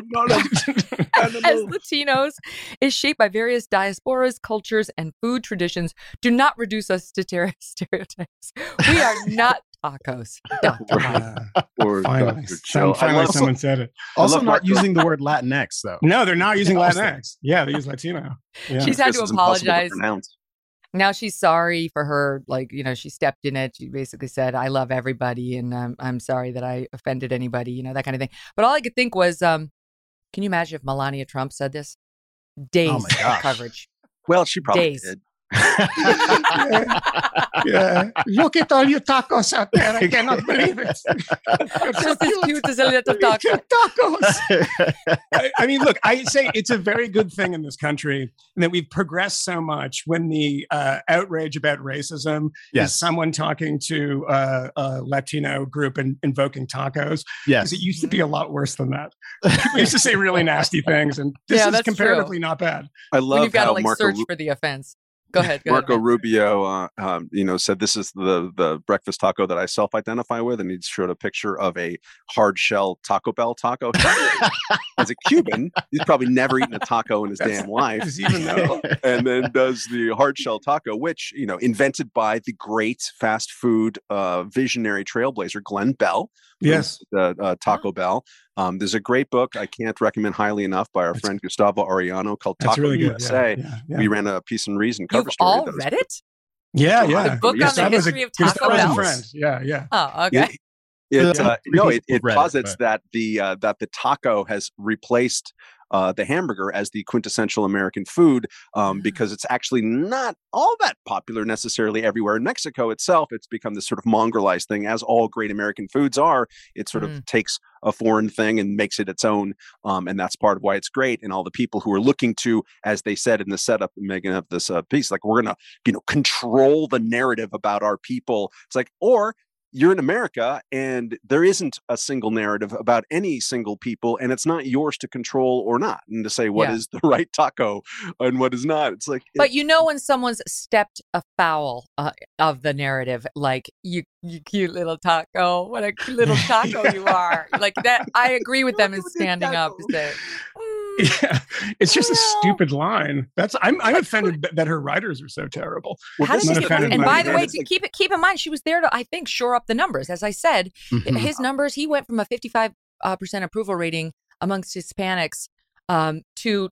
as Latinos is shaped by various diasporas, cultures, and food traditions. Do not reduce us to ter- stereotypes. We are not tacos. Dr. Biden. Or finally, Dr. some, finally love- someone said it. Also, not Marco. using the word Latinx though. No, they're not using Latinx. Yeah, they use Latino. Yeah. She's had to is impossible to apologize. Now she's sorry for her, like, you know, she stepped in it. She basically said, I love everybody and um, I'm sorry that I offended anybody, you know, that kind of thing. But all I could think was, um, can you imagine if Melania Trump said this? Days my of gosh. coverage. Well, she probably Days. did. yeah. Look at all your tacos out there. I cannot believe it. You're so Just as cute as a little taco. tacos. I, I mean, look, I say it's a very good thing in this country that we've progressed so much when the uh, outrage about racism Yes. is someone talking to uh, a Latino group and invoking tacos. yes. Because it used to be a lot worse than that. we used to say really nasty things, and this Yeah, is that's true. comparatively not bad. I When love you've got to like Marco, search Ru- for the offense. Go ahead. Go Marco ahead. Rubio, uh, um, you know, said this is the the breakfast taco that I self-identify with, and he showed a picture of a hard shell Taco Bell taco. As a Cuban, he's probably never eaten a taco in his That's- damn life. Even know? and then does the hard shell taco, which you know invented by the great fast food uh, visionary trailblazer Glenn Bell. Yes. uh, uh, Taco Bell. Um, there's a great book I can't recommend highly enough by our That's- friend Gustavo Arellano called That's Taco really. USA. Yeah, yeah, yeah. We ran a piece and reason You've cover story. all that was- read it? Yeah, yeah. The yeah. book on the Gustavo's a- history of Taco Gustavo's a friend. Yeah, yeah. Oh, okay. It, it, uh, no, it, it read it, posits but- that the uh, that the taco has replaced uh, the hamburger as the quintessential American food um, because it's actually not all that popular necessarily everywhere. In Mexico itself, it's become this sort of mongrelized thing, as all great American foods are. It sort Mm. of takes a foreign thing and makes it its own, um, and that's part of why it's great. And all the people who are looking to, as they said in the setup, Megyn, of this uh, piece, like we're gonna, you know, control the narrative about our people. It's like, or you're in America and there isn't a single narrative about any single people, and it's not yours to control or not, and to say what Yeah. is the right taco and what is not. It's like, But you know when someone's stepped afoul uh, of the narrative, like you, you cute little taco, what a cute little taco you are, like that. I agree with them in standing up to say, "Mm, Yeah, it's just a stupid line. That's I'm I'm offended that- that her writers are so terrible. well, How this did is she get? offended And by by the the way, to like- keep it keep in mind, she was there to I think shore up the numbers. As I said, Mhm. his numbers, he went from a 55 uh, percent approval rating amongst Hispanics um, to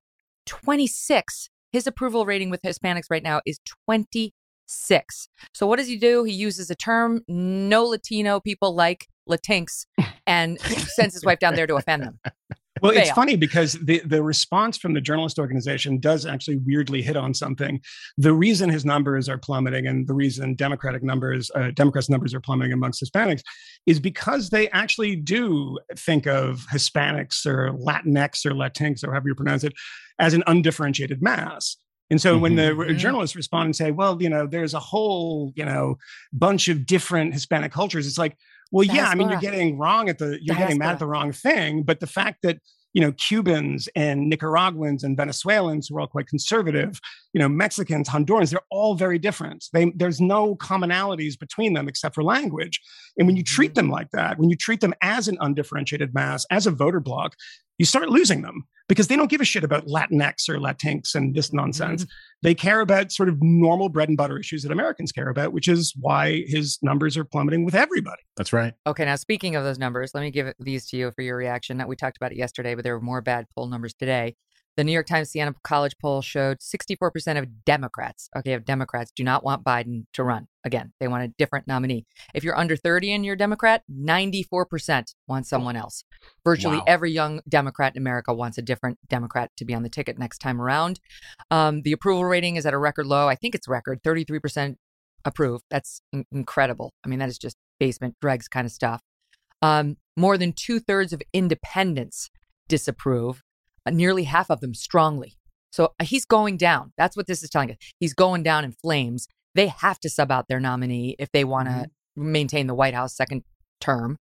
26. His approval rating with Hispanics right now is 26. So what does he do? He uses a term no Latino people like Latinx and sends his wife down there to offend them. Well, it's funny because the, the response from the journalist organization does actually weirdly hit on something. The reason his numbers are plummeting and the reason Democratic numbers, uh, Democrats' numbers are plummeting amongst Hispanics is because they actually do think of Hispanics or Latinx or Latinx or however you pronounce it as an undifferentiated mass. And so when the Mhm. journalists respond and say, well, you know, there's a whole, you know, bunch of different Hispanic cultures, it's like, well, yeah, I mean, you're getting wrong at the, you're getting mad at the wrong thing. But the fact that, you know, Cubans and Nicaraguans and Venezuelans who are all quite conservative, you know, Mexicans, Hondurans, they're all very different. They, there's no commonalities between them except for language. And when you treat mm-hmm. them like that, when you treat them as an undifferentiated mass, as a voter bloc, you start losing them because they don't give a shit about Latinx or Latinx and this nonsense. Mm-hmm. They care about sort of normal bread and butter issues that Americans care about, which is why his numbers are plummeting with everybody. That's right. Okay, now speaking of those numbers, let me give these to you for your reaction. That We talked about it yesterday, but there were more bad poll numbers today. The New York Times Siena College poll showed 64% of Democrats, okay, of Democrats do not want Biden to run. Again, they want a different nominee. If you're under 30 and you're a Democrat, 94% want someone else. Virtually Wow. every young Democrat in America wants a different Democrat to be on the ticket next time around. Um, the approval rating is at a record low. I think it's record 33% approve. That's in- incredible. I mean, that is just basement dregs kind of stuff. Um, more than two thirds of independents disapprove, nearly half of them strongly. So uh, he's going down. That's what this is telling us. He's going down in flames. They have to sub out their nominee if they want to maintain the White House second term.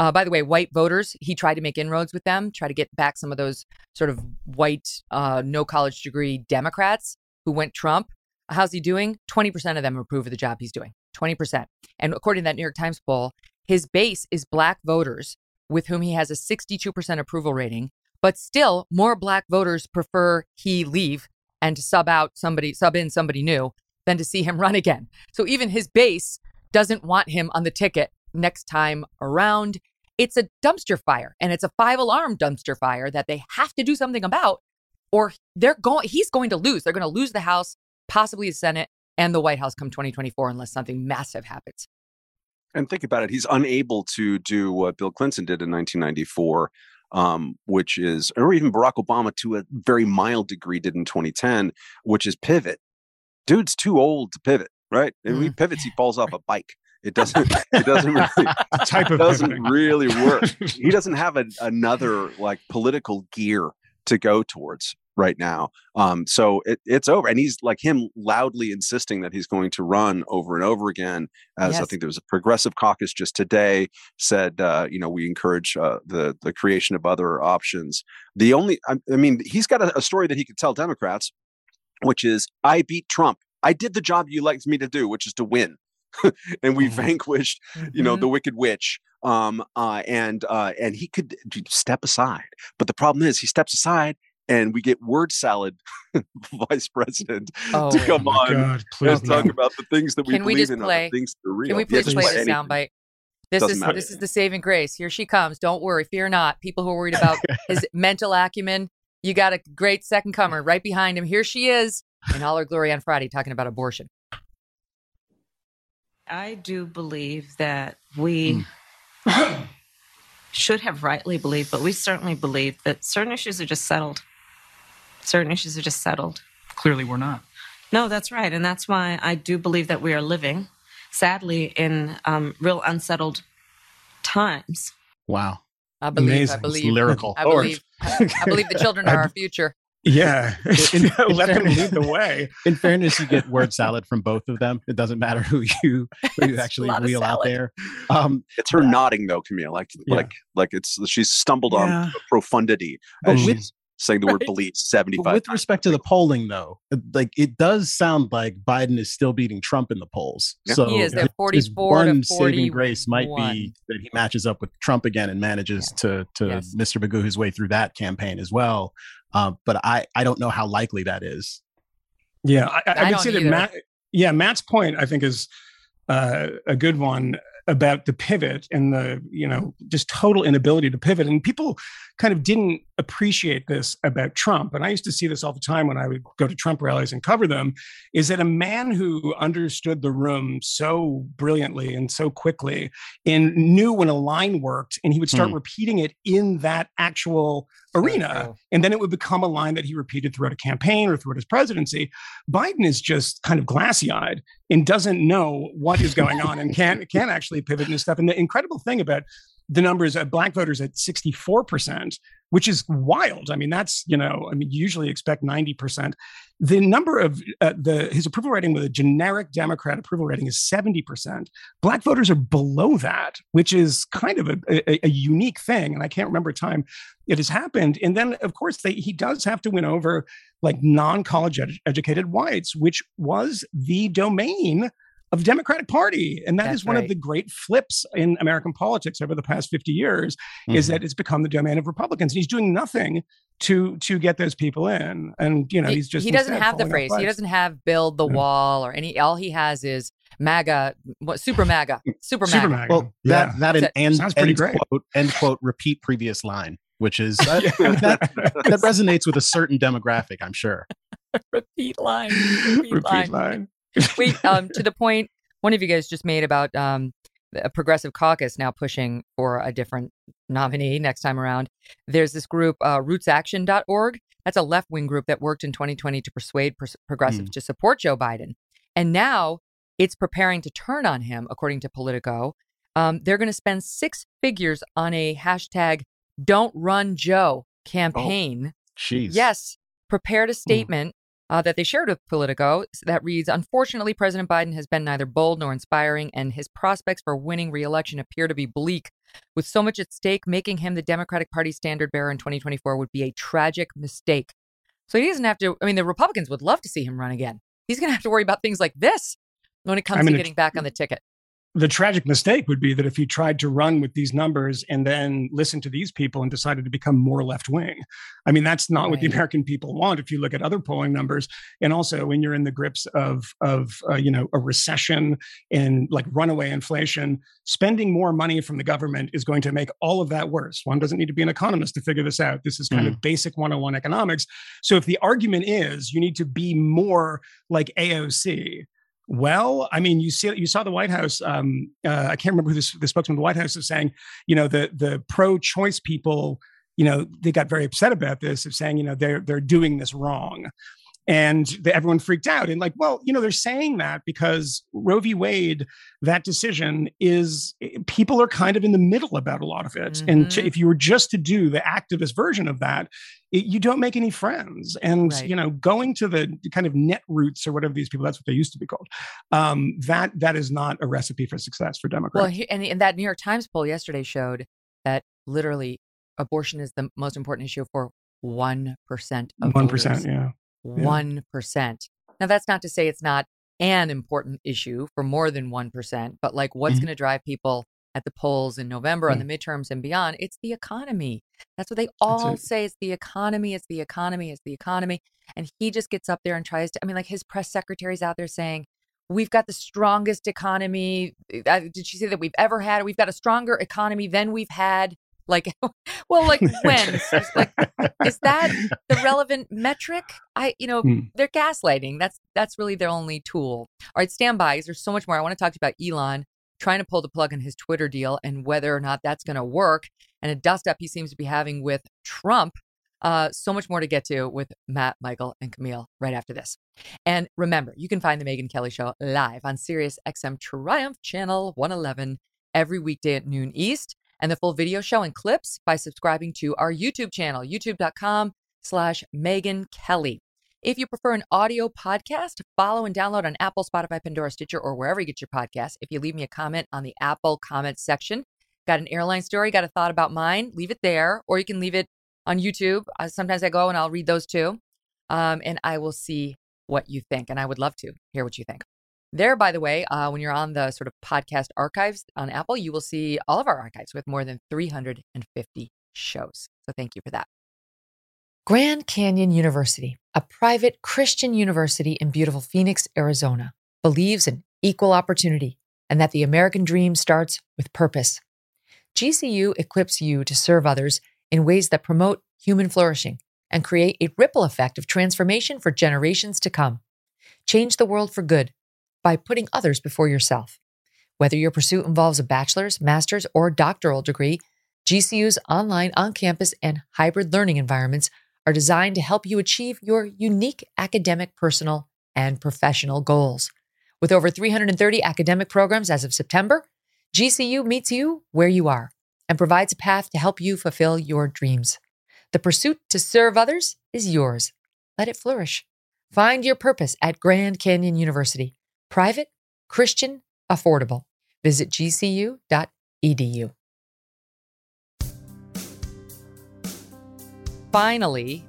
Uh, by the way, white voters, he tried to make inroads with them, try to get back some of those sort of white, uh, no college degree Democrats who went Trump. How's he doing? 20% of them approve of the job he's doing. 20%. And according to that New York Times poll, his base is black voters with whom he has a 62% approval rating, but still more black voters prefer he leave and to sub out somebody, sub in somebody new than to see him run again. So even his base doesn't want him on the ticket next time around. It's a dumpster fire and it's a five alarm dumpster fire that they have to do something about or they're going he's going to lose. They're going to lose the House, possibly the Senate and the White House come 2024 unless something massive happens. And think about it. He's unable to do what Bill Clinton did in 1994, um, which is, or even Barack Obama to a very mild degree did in 2010, which is pivot. Dude's too old to pivot, right? And he pivots, he falls off a bike. It doesn't. It doesn't really. Type of doesn't pivoting. really work. he doesn't have a, another like political gear to go towards right now. Um, so it, it's over, and he's like him loudly insisting that he's going to run over and over again. As I think there was a progressive caucus just today said, uh, you know, we encourage uh, the the creation of other options. The only, I, I mean, he's got a, a story that he could tell Democrats, which is, I beat Trump. I did the job you liked me to do, which is to win. and we Mhm. vanquished you know Mhm. the wicked witch um uh and uh and he could step aside but the problem is he steps aside and we get word salad vice president Oh, to come Oh my on God, please and talk about the things that we Can we believe just in play- things that are real Can we please just play play the anything. soundbite? This Doesn't is matter. this is the saving grace. Here she comes. Don't worry, fear not. People who are worried about his mental acumen, you got a great second comer right behind him. Here she is in all her glory on Friday, talking about abortion. I do believe that we hmm. should have rightly believed, but we certainly believe that certain issues are just settled. Certain issues are just settled. Clearly, we're not. No, that's right. And that's why I do believe that we are living, sadly, in um, real unsettled times. Wow. I believe. Amazing. I It's believe. lyrical. I believe. I believe the children are our future. Yeah, In- in let them lead the way. In fairness, you get word salad from both of them. It doesn't matter who you who you a actually wheel out there. Um, it's her nodding though Kmele like Yeah. like like it's she's stumbled Yeah. on profundity But with- she's saying the word Right. believe 75 But with times. respect to the polling, though, uh, like it does sound like Biden is still beating Trump in the polls. Yeah. So He is. They're 44 one saving grace might be that he matches up with Trump again and manages to to Yes. Mr. Magoo his way through that campaign as well. Um, but I I don't know how likely that is. Yeah, I, I, I would don't say that. Matt. Yeah, Matt's point I think is uh, a good one about the pivot and the you know just total inability to pivot. And people kind of didn't appreciate this about Trump, and I used to see this all the time when I would go to Trump rallies and cover them, is that a man who understood the room so brilliantly and so quickly and knew when a line worked, and he would start Hmm. repeating it in that actual arena, and then it would become a line that he repeated throughout a campaign or throughout his presidency. Biden is just kind of glassy eyed and doesn't know what is going on and can't can't actually pivot and stuff. And the incredible thing about the numbers of black voters at 64%, which is wild. I mean, that's, you know, I mean, you usually expect 90%. The number of uh, the his approval rating with a generic Democrat approval rating is 70%. Black voters are below that, which is kind of a, a, a unique thing. And I can't remember a time it has happened. And then, of course, they, he does have to win over like non-college ed- educated whites, which was the domain of the Democratic Party. And that is That's one right. of the great flips in American politics over the past 50 years is Mhm. that it's become the domain of Republicans. And he's doing nothing to to get those people in. And you know, he, he's just he doesn't have the phrase. He doesn't have build the Yeah. wall or any. All he has is MAGA, what, super MAGA, super MAGA. Super MAGA. Well, yeah. that that and, That and sounds pretty end great. quote end quote repeat previous line, which is uh, that, that resonates with a certain demographic, I'm sure. repeat line. Repeat, Repeat line. line. Wait, um, to the point one of you guys just made about um, a progressive caucus now pushing for a different nominee next time around. There's this group, uh, rootsaction.org. That's a left wing group that worked in 2020 to persuade pers- progressives to support Joe Biden. And now it's preparing to turn on him, according to Politico. Um, they're going to spend six figures on a hashtag don't run Joe campaign. Jeez. Yes, prepared a statement uh, that they shared with Politico that reads Unfortunately, President Biden has been neither bold nor inspiring, and his prospects for winning re election appear to be bleak. With so much at stake, making him the Democratic Party standard bearer in 2024 would be a tragic mistake. So he doesn't have to, I mean, the Republicans would love to see him run again. He's going to have to worry about things like this when it comes I mean, to getting back on the ticket. The tragic mistake would be that if he tried to run with these numbers and then listen to these people and decided to become more left wing. I mean, that's not what the American people want. If you look at other polling numbers, and also when you're in the grips of of uh, you know a recession and like runaway inflation, spending more money from the government is going to make all of that worse. One doesn't need to be an economist to figure this out. This is kind of basic 101 economics. So if the argument is you need to be more like AOC, well, I mean, you see, you saw the White House. Um, uh, I can't remember who this, the spokesman of the White House is saying. You know, the the pro-choice people. You know, they got very upset about this of saying, you know, they're they're doing this wrong, and the, everyone freaked out. And like, well, you know, they're saying that because Roe v. Wade, that decision is people are kind of in the middle about a lot of it. And to, if you were just to do the activist version of that, it, you don't make any friends. And Right. you know, going to the kind of net roots or whatever these people, that's what they used to be called. Um, that that is not a recipe for success for Democrats. Well, he, and, and that New York Times poll yesterday showed that literally abortion is the most important issue for 1% of One voters. yeah. One percent. Now that's not to say it's not an important issue for more than one percent, but like what's Mhm. going to drive people at the polls in November on the midterms and beyond? It's the economy. That's what they all it. say. It's the economy. It's the economy. It's the economy. And he just gets up there and tries to. I mean, like his press secretary's out there saying. We've got the strongest economy. uh, Did she say that we've ever had? We've got a stronger economy than we've had. Like, well, like when? Like, is that the relevant metric? I, you know, Hmm. they're gaslighting. That's that's really their only tool. All right, stand by. There's so much more. I want to talk to you about Elon trying to pull the plug on his Twitter deal and whether or not that's going to work, and a dust up he seems to be having with Trump. Uh, so much more to get to with Matt, Michael, and Kmele right after this. And remember, you can find the Megyn Kelly Show live on Sirius XM Triumph Channel 111 every weekday at noon East, and the full video show and clips by subscribing to our YouTube channel, youtube.com slash Megyn Kelly. If you prefer an audio podcast, follow and download on Apple, Spotify, Pandora, Stitcher, or wherever you get your podcasts. If you leave me a comment on the Apple comment section, got an airline story, got a thought about mine, leave it there, or you can leave it on YouTube. Uh, sometimes I go and I'll read those too. Um, and I will see what you think. And I would love to hear what you think. There, by the way, uh, when you're on the sort of podcast archives on Apple, you will see all of our archives with more than 350 shows. So thank you for that. Grand Canyon University, a private Christian university in beautiful Phoenix, Arizona, believes in equal opportunity and that the American dream starts with purpose. GCU equips you to serve others in ways that promote human flourishing and create a ripple effect of transformation for generations to come. Change the world for good by putting others before yourself. Whether your pursuit involves a bachelor's, master's, or doctoral degree, GCU's online, on campus, and hybrid learning environments are designed to help you achieve your unique academic, personal, and professional goals. With over 330 academic programs as of September, GCU meets you where you are and provides a path to help you fulfill your dreams. The pursuit to serve others is yours. Let it flourish. Find your purpose at Grand Canyon University. Private, Christian, affordable. Visit gcu.edu. Finally,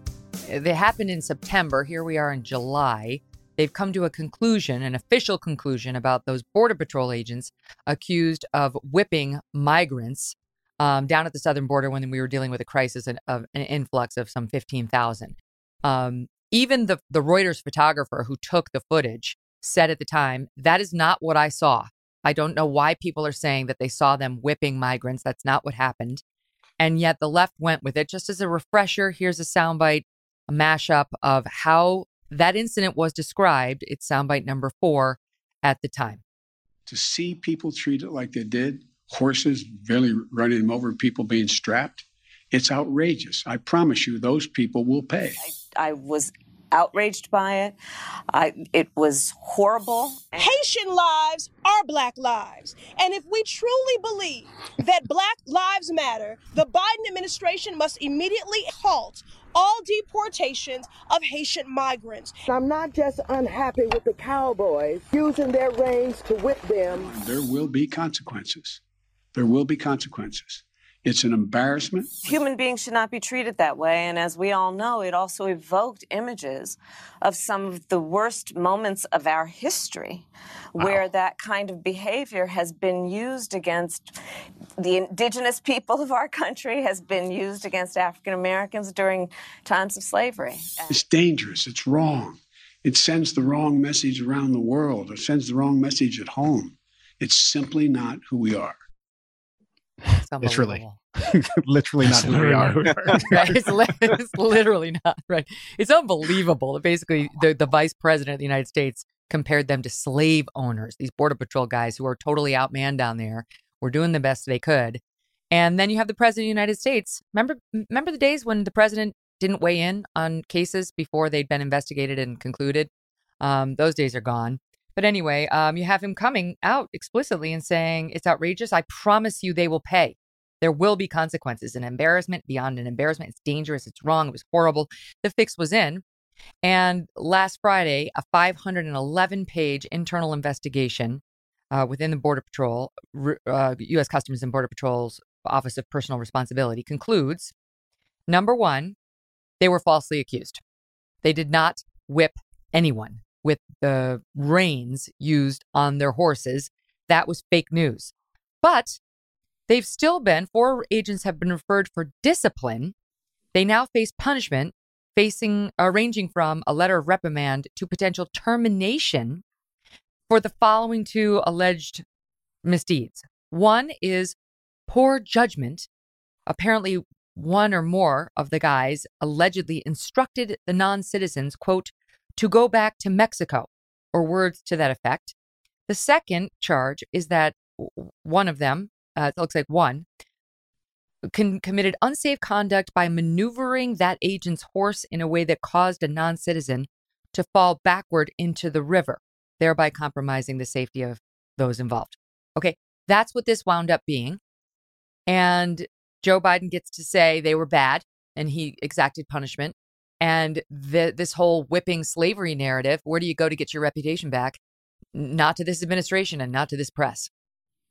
they happened in September. Here we are in July. They've come to a conclusion, an official conclusion about those Border Patrol agents accused of whipping migrants um, down at the southern border when we were dealing with a crisis of, of an influx of some 15,000. Um, even the, the Reuters photographer who took the footage said at the time, that is not what I saw. I don't know why people are saying that they saw them whipping migrants. That's not what happened. And yet the left went with it. Just as a refresher, here's a soundbite, a mashup of how that incident was described. It's soundbite number four at the time. To see people treated like they did, horses barely running them over, people being strapped, it's outrageous. I promise you, those people will pay. I, I was outraged by it. I, it was horrible. Haitian lives are black lives. And if we truly believe that black lives matter, the Biden administration must immediately halt all deportations of Haitian migrants. I'm not just unhappy with the cowboys using their reins to whip them. There will be consequences. There will be consequences. It's an embarrassment. Human beings should not be treated that way. And as we all know, it also evoked images of some of the worst moments of our history where wow. that kind of behavior has been used against the indigenous people of our country, has been used against African Americans during times of slavery. It's dangerous. It's wrong. It sends the wrong message around the world. It sends the wrong message at home. It's simply not who we are. It's really, literally not who we are. right? It's, li- it's, literally not right. It's unbelievable that basically the, the vice president of the United States compared them to slave owners, these border patrol guys who are totally outmanned down there, were doing the best they could. And then you have the president of the United States. Remember, remember the days when the president didn't weigh in on cases before they'd been investigated and concluded? Um, those days are gone. But anyway, um, you have him coming out explicitly and saying it's outrageous. I promise you they will pay. There will be consequences. An embarrassment beyond an embarrassment. It's dangerous. It's wrong. It was horrible. The fix was in. And last Friday, a 511 page internal investigation uh, within the Border Patrol, uh, U.S. Customs and Border Patrol's Office of Personal Responsibility concludes number one, they were falsely accused. They did not whip anyone with the reins used on their horses. That was fake news. But they've still been, four agents have been referred for discipline. They now face punishment, facing uh, ranging from a letter of reprimand to potential termination for the following two alleged misdeeds. One is poor judgment. Apparently, one or more of the guys allegedly instructed the non citizens, quote, to go back to Mexico, or words to that effect. The second charge is that one of them, uh, it looks like one, con- committed unsafe conduct by maneuvering that agent's horse in a way that caused a non citizen to fall backward into the river, thereby compromising the safety of those involved. Okay, that's what this wound up being. And Joe Biden gets to say they were bad and he exacted punishment. And the, this whole whipping slavery narrative, where do you go to get your reputation back? Not to this administration and not to this press.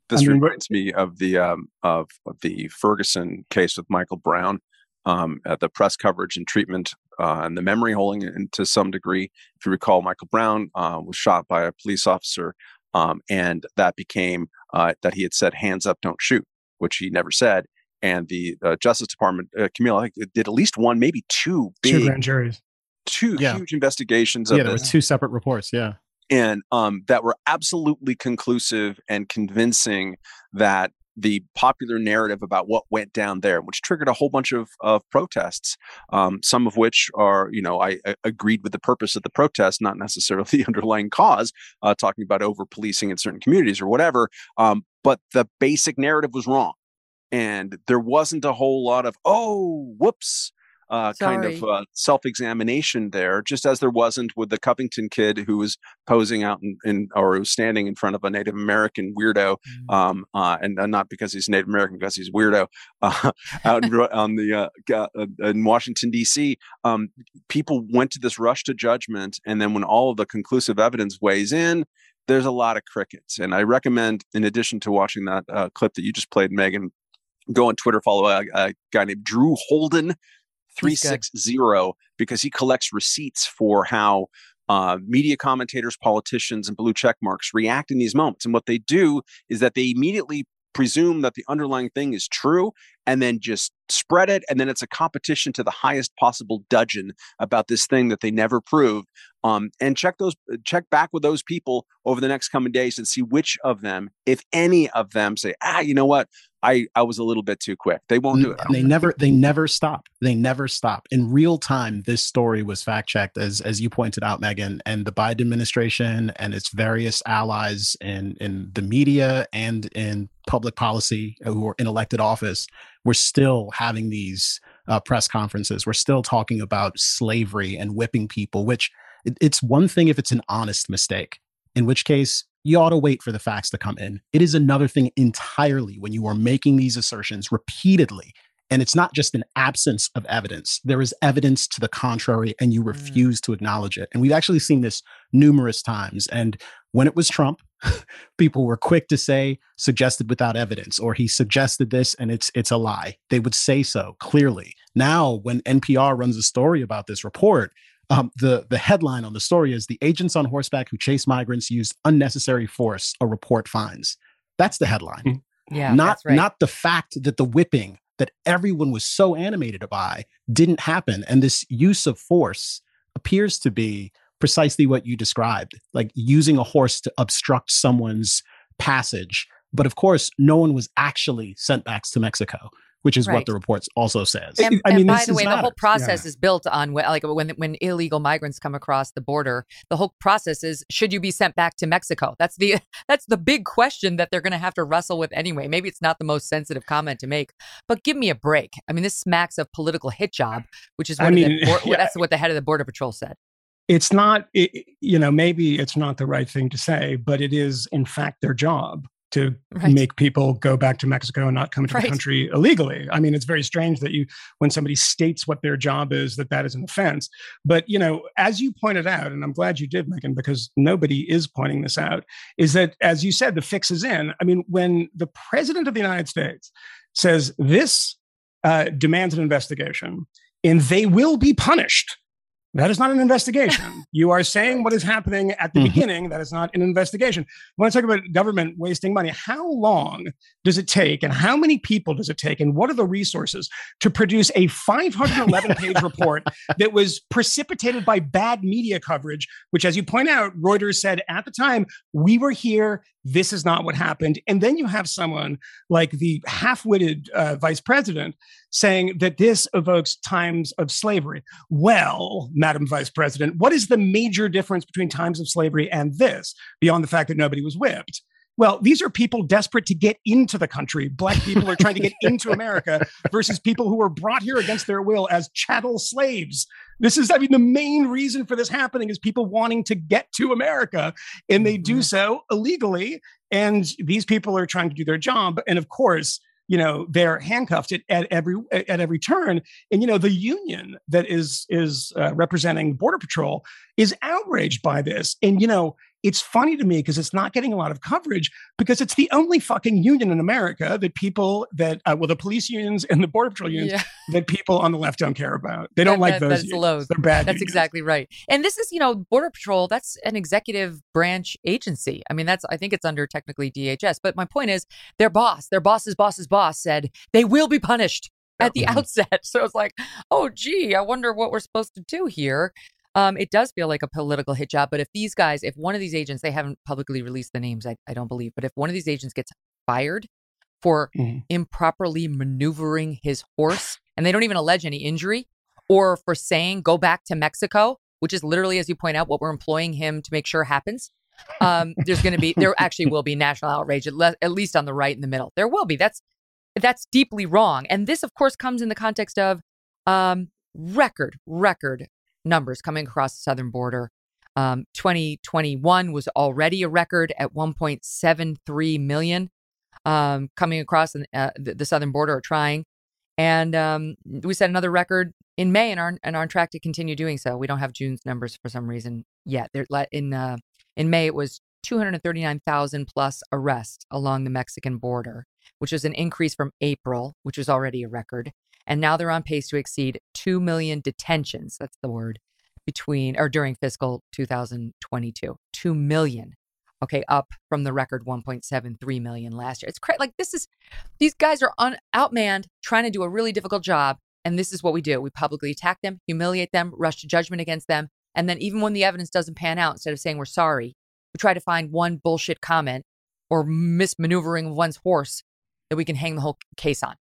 This I mean, reminds me of the um, of, of, the Ferguson case with Michael Brown, um, uh, the press coverage and treatment uh, and the memory holding and to some degree. If you recall, Michael Brown uh, was shot by a police officer, um, and that became uh, that he had said "hands up, don't shoot," which he never said and the uh, Justice Department, uh, Kmele, I think did at least one, maybe two big, two grand juries, two yeah. huge investigations. Yeah, there were two separate reports. Yeah, and um, that were absolutely conclusive and convincing that the popular narrative about what went down there, which triggered a whole bunch of, of protests, um, some of which are, you know, I, I, agreed with the purpose of the protest, not necessarily the underlying cause, uh, talking about over policing in certain communities or whatever. Um, but the basic narrative was wrong. And there wasn't a whole lot of, oh, whoops, uh, kind of uh, self-examination there, just as there wasn't with the Covington kid who was posing out in, in or who was standing in front of a Native American weirdo, mm. um, uh, and uh, not because he's Native American, because he's weirdo, uh, out in, on the uh, in Washington D.C. Um, people went to this rush to judgment, and then when all of the conclusive evidence weighs in, there's a lot of crickets. And I recommend, in addition to watching that clip that you just played, Megyn, go on Twitter, follow a, a guy named Drew Holden 360 because he collects receipts for how uh, media commentators, politicians, and blue check marks react in these moments. And what they do is that they immediately presume that the underlying thing is true and then just spread it. And then it's a competition to the highest possible dudgeon about this thing that they never proved. Um, and check those, check back with those people over the next coming days and see which of them, if any of them, say, ah, you know what, I I was a little bit too quick. They won't do it. They never they never stop. They never stop. In real time, this story was fact checked as as you pointed out, Megyn, and the Biden administration and its various allies in in the media and in public policy who are in elected office. We're still having these uh, press conferences. We're still talking about slavery and whipping people. Which it, it's one thing if it's an honest mistake, in which case you ought to wait for the facts to come in. It is another thing entirely when you are making these assertions repeatedly. And it's not just an absence of evidence. There is evidence to the contrary, and you mm. refuse mm. to acknowledge it. And we've actually seen this numerous times. And when it was Trump, people were quick to say suggested without evidence, or he suggested this and it's it's a lie. They would say so clearly. Now, when NPR runs a story about this report, um, the the headline on the story is the agents on horseback who chase migrants used unnecessary force. A report finds. That's the headline. Hmm. Yeah, not right. not the fact that the whipping that everyone was so animated by didn't happen, and this use of force appears to be precisely what you described, like using a horse to obstruct someone's passage. But of course, no one was actually sent back to Mexico which is right. what the report also says. And, I mean, by the way, the whole process yeah. is built on like when when illegal migrants come across the border. The whole process is should you be sent back to Mexico? That's the that's the big question that they're going to have to wrestle with anyway. Maybe it's not the most sensitive comment to make, but give me a break. I mean, this smacks of political hit job, which is what I mean, the, yeah. that's what the head of the border patrol said it's not it, you know maybe it's not the right thing to say but it is in fact their job to right. make people go back to Mexico and not come to right. the country illegally. I mean, it's very strange that you, when somebody states what their job is, that that is an offense. But you know, as you pointed out, and I'm glad you did, Megyn because nobody is pointing this out, is that as you said, the fix is in. I mean, when the president of the United States says this uh, demands an investigation, and they will be punished that is not an investigation. you are saying what is happening at the mm-hmm. beginning. That is not an investigation. When I talk about government wasting money, how long does it take and how many people does it take and what are the resources to produce a 511 page report that was precipitated by bad media coverage, which, as you point out, Reuters said at the time, we were here. This is not what happened. And then you have someone like the half witted uh, vice president saying that this evokes times of slavery. Well, Madam Vice President, what is the major difference between times of slavery and this, beyond the fact that nobody was whipped? Well, these are people desperate to get into the country. Black people are trying to get into America versus people who were brought here against their will as chattel slaves. This is, I mean, the main reason for this happening is people wanting to get to America, and they do mm-hmm. so illegally. And these people are trying to do their job. And of course, you know they're handcuffed at, at every at every turn and you know the union that is is uh, representing border patrol is outraged by this and you know it's funny to me because it's not getting a lot of coverage because it's the only fucking union in America that people that uh, well the police unions and the border patrol unions yeah. that people on the left don't care about. They don't that, like that, those. Unions. They're bad. That's unions. exactly right. And this is you know border patrol. That's an executive branch agency. I mean that's I think it's under technically DHS. But my point is their boss, their boss's boss's boss said they will be punished at the mm-hmm. outset. So it's like, oh, gee, I wonder what we're supposed to do here. Um, it does feel like a political hit job. But if these guys, if one of these agents, they haven't publicly released the names, I, I don't believe, but if one of these agents gets fired for Mhm. improperly maneuvering his horse, and they don't even allege any injury, or for saying go back to Mexico, which is literally, as you point out, what we're employing him to make sure happens. Um, there's going to be, there actually will be national outrage, at, le- at least on the right in the middle. There will be. That's that's deeply wrong, and this, of course, comes in the context of um, record record numbers coming across the southern border. Um, 2021 was already a record at 1.73 million um, coming across uh, the, the southern border or trying. And um, we set another record in May and are, and are on track to continue doing so. We don't have June's numbers for some reason yet. They're, in, uh, in May, it was 239,000 plus arrests along the Mexican border, which is an increase from April, which was already a record. And now they're on pace to exceed 2 million detentions. That's the word between or during fiscal 2022. 2 million. Okay, up from the record 1.73 million last year. It's cra- like this is these guys are un- outmanned trying to do a really difficult job and this is what we do. We publicly attack them, humiliate them, rush to judgment against them, and then even when the evidence doesn't pan out instead of saying we're sorry, we try to find one bullshit comment or mismaneuvering of one's horse that we can hang the whole case on.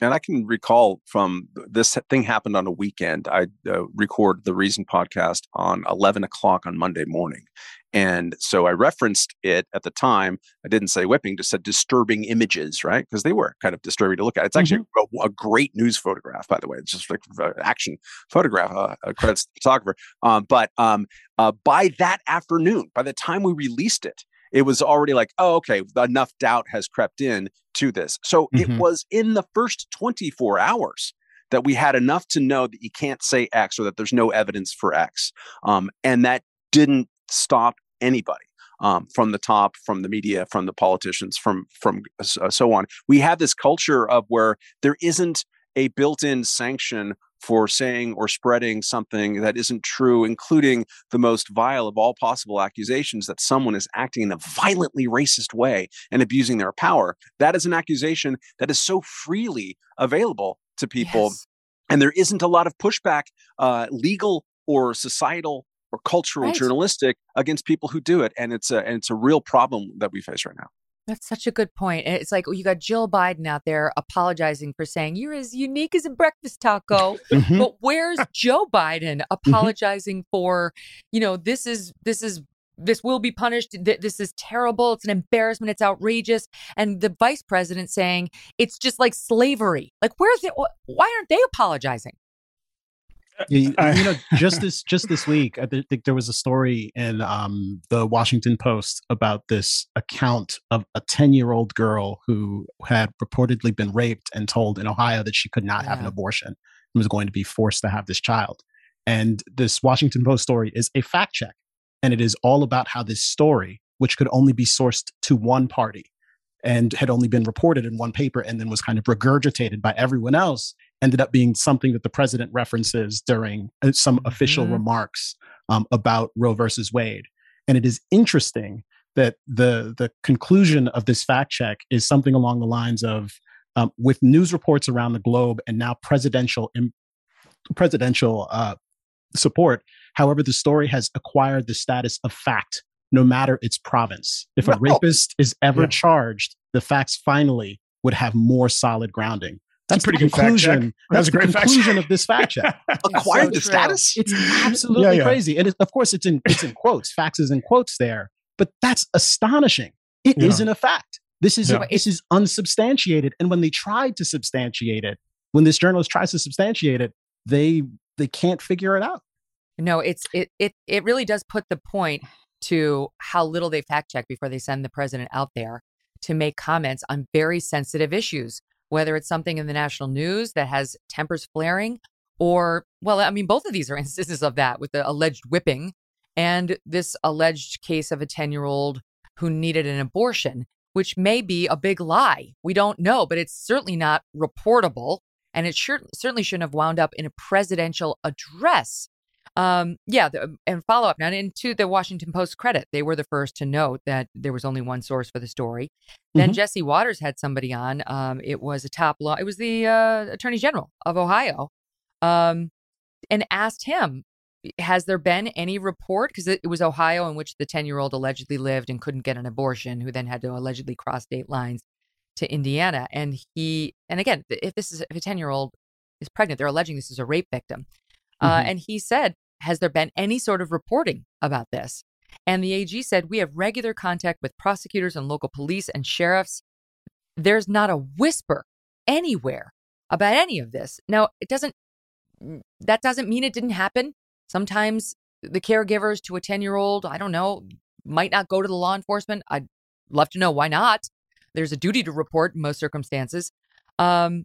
And I can recall from this thing happened on a weekend. I uh, record the Reason podcast on 11 o'clock on Monday morning. And so I referenced it at the time. I didn't say whipping, just said disturbing images, right? Because they were kind of disturbing to look at. It's actually a, a great news photograph, by the way. It's just like an action photograph, uh, uh, credits to the photographer. Um, but um, uh, by that afternoon, by the time we released it, it was already like, oh, okay, enough doubt has crept in to this. So Mhm. it was in the first 24 hours that we had enough to know that you can't say X or that there's no evidence for X. Um, and that didn't stop anybody. Um, from the top, from the media, from the politicians, from from uh, so on, we have this culture of where there isn't a built-in sanction for saying or spreading something that isn't true, including the most vile of all possible accusations that someone is acting in a violently racist way and abusing their power. That is an accusation that is so freely available to people. And there isn't a lot of pushback, uh, legal or societal or cultural, Right. journalistic, against people who do it. And it's a and it's a real problem that we face right now. That's such a good point. It's like you got Jill Biden out there apologizing for saying you're as unique as a breakfast taco. Mhm. But where's Joe Biden apologizing for, you know, this is this is this will be punished. This is terrible. It's an embarrassment. It's outrageous. And the vice president saying it's just like slavery. Like, where's it? Why aren't they apologizing? You, you know, just this just this week, I think there was a story in um, the Washington Post about this account of a ten year old girl who had reportedly been raped and told in Ohio that she could not have an abortion and was going to be forced to have this child. And this Washington Post story is a fact check, and it is all about how this story, which could only be sourced to one party, and had only been reported in one paper and then was kind of regurgitated by everyone else ended up being something that the president references during uh, some official Mhm. remarks um, about Roe versus Wade. And it is interesting that the the conclusion of this fact check is something along the lines of um, with news reports around the globe and now presidential im- presidential uh, support. However, the story has acquired the status of fact, no matter its province. If a No. rapist is ever Yeah. charged, the facts finally would have more solid grounding. That's a pretty the good fact check. conclusion. That That's a the great fact conclusion check. of this fact check. Acquired so the status? It's absolutely yeah. crazy, and it, of course, it's in it's in quotes. Facts is in quotes there, but that's astonishing. It Yeah. not a fact. This is Yeah. this is unsubstantiated. And when they tried to substantiate it, when this journalist tries to substantiate it, they they can't figure it out. No, it's it it it really does put the point to how little they fact check before they send the president out there to make comments on very sensitive issues, whether it's something in the national news that has tempers flaring, or well, I mean, both of these are instances of that with the alleged whipping and this alleged case of a 10 year old who needed an abortion, which may be a big lie. We don't know, but it's certainly not reportable. And it sure, certainly shouldn't have wound up in a presidential address. Um, yeah, the, and follow up now, and to the Washington Post credit, they were the first to note that there was only one source for the story. Then Mhm. Jesse Watters had somebody on. Um, it was a top law. It was the uh, Attorney General of Ohio, um, and asked him, "Has there been any report? Because it, it was Ohio in which the ten-year-old allegedly lived and couldn't get an abortion, who then had to allegedly cross state lines to Indiana, and he and again, if this is if a ten year old is pregnant, they're alleging this is a rape victim, uh, Mhm. and he said, "Has there been any sort of reporting about this?" And the AG said, "We have regular contact with prosecutors and local police and sheriffs. There's not a whisper anywhere about any of this. Now, it doesn't that doesn't mean it didn't happen. Sometimes the caregivers to a 10 year old, I don't know, might not go to the law enforcement. I'd love to know why not. There's a duty to report in most circumstances. Um,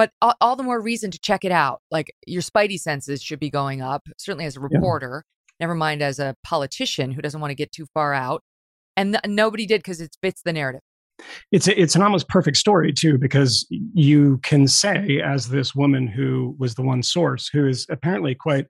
but all, all the more reason to check it out. Like your spidey senses should be going up, certainly as a reporter, never mind as a politician who doesn't want to get too far out. And th- nobody did because it fits the narrative. it's a, it's an almost perfect story too because you can say as this woman who was the one source who is apparently quite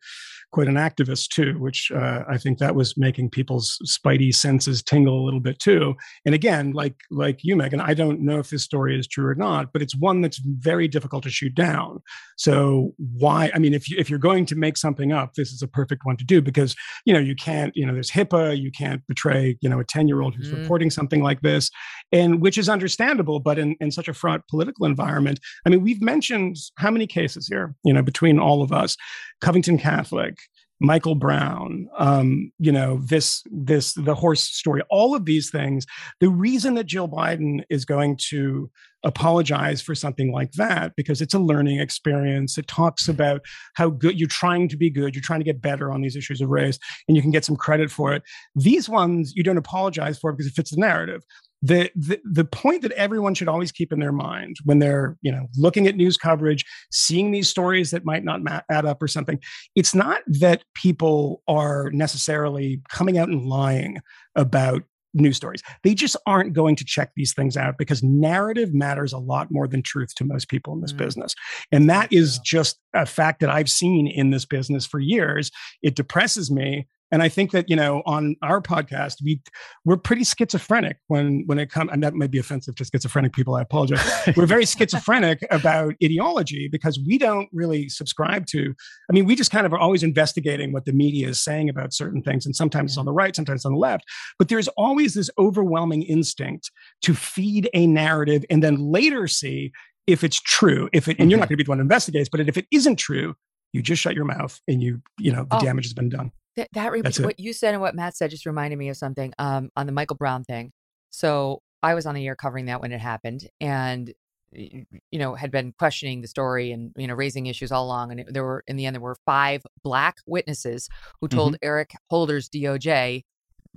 quite an activist too which uh, i think that was making people's spidey senses tingle a little bit too. And again like like you Megyn i don't know if this story is true or not but it's one that's very difficult to shoot down. So why i mean if you if you're going to make something up this is a perfect one to do because you know you can't you know there's hipaa you can't betray you know a 10 year old who's Mhm. reporting something like this and which is understandable but in, in such a fraught political environment i mean we've mentioned how many cases here you know between all of us? Covington catholic michael brown um, you know this this the horse story all of these things. The reason that jill biden is going to apologize for something like that because it's a learning experience. It talks about how good you're trying to be good you're trying to get better on these issues of race and you can get some credit for it. These ones you don't apologize for because it fits the narrative the, the the point that everyone should always keep in their mind when they're you know looking at news coverage seeing these stories that might not ma- add up or something it's not that people are necessarily coming out and lying about news stories. They just aren't going to check these things out because narrative matters a lot more than truth to most people in this mm. business. And that is just a fact that i've seen in this business for years. It depresses me and I think that you know on our podcast we we're pretty schizophrenic when when it comes and that may be offensive to schizophrenic people. I apologize. we're very schizophrenic about ideology because we don't really subscribe to. I mean, we just kind of are always investigating what the media is saying about certain things, and sometimes it's on the right, sometimes on the left. But there's always this overwhelming instinct to feed a narrative and then later see if it's true. If it and you're not mm-hmm. going to be the one who investigates, but if it isn't true, you just shut your mouth and you you know the Oh. damage has been done. Th- that re- what you said and what Matt said just reminded me of something um, on the Michael Brown thing. So I was on the air covering that when it happened, and you know had been questioning the story and you know raising issues all along. And it, there were in the end there were five black witnesses who told Eric Holder's DOJ.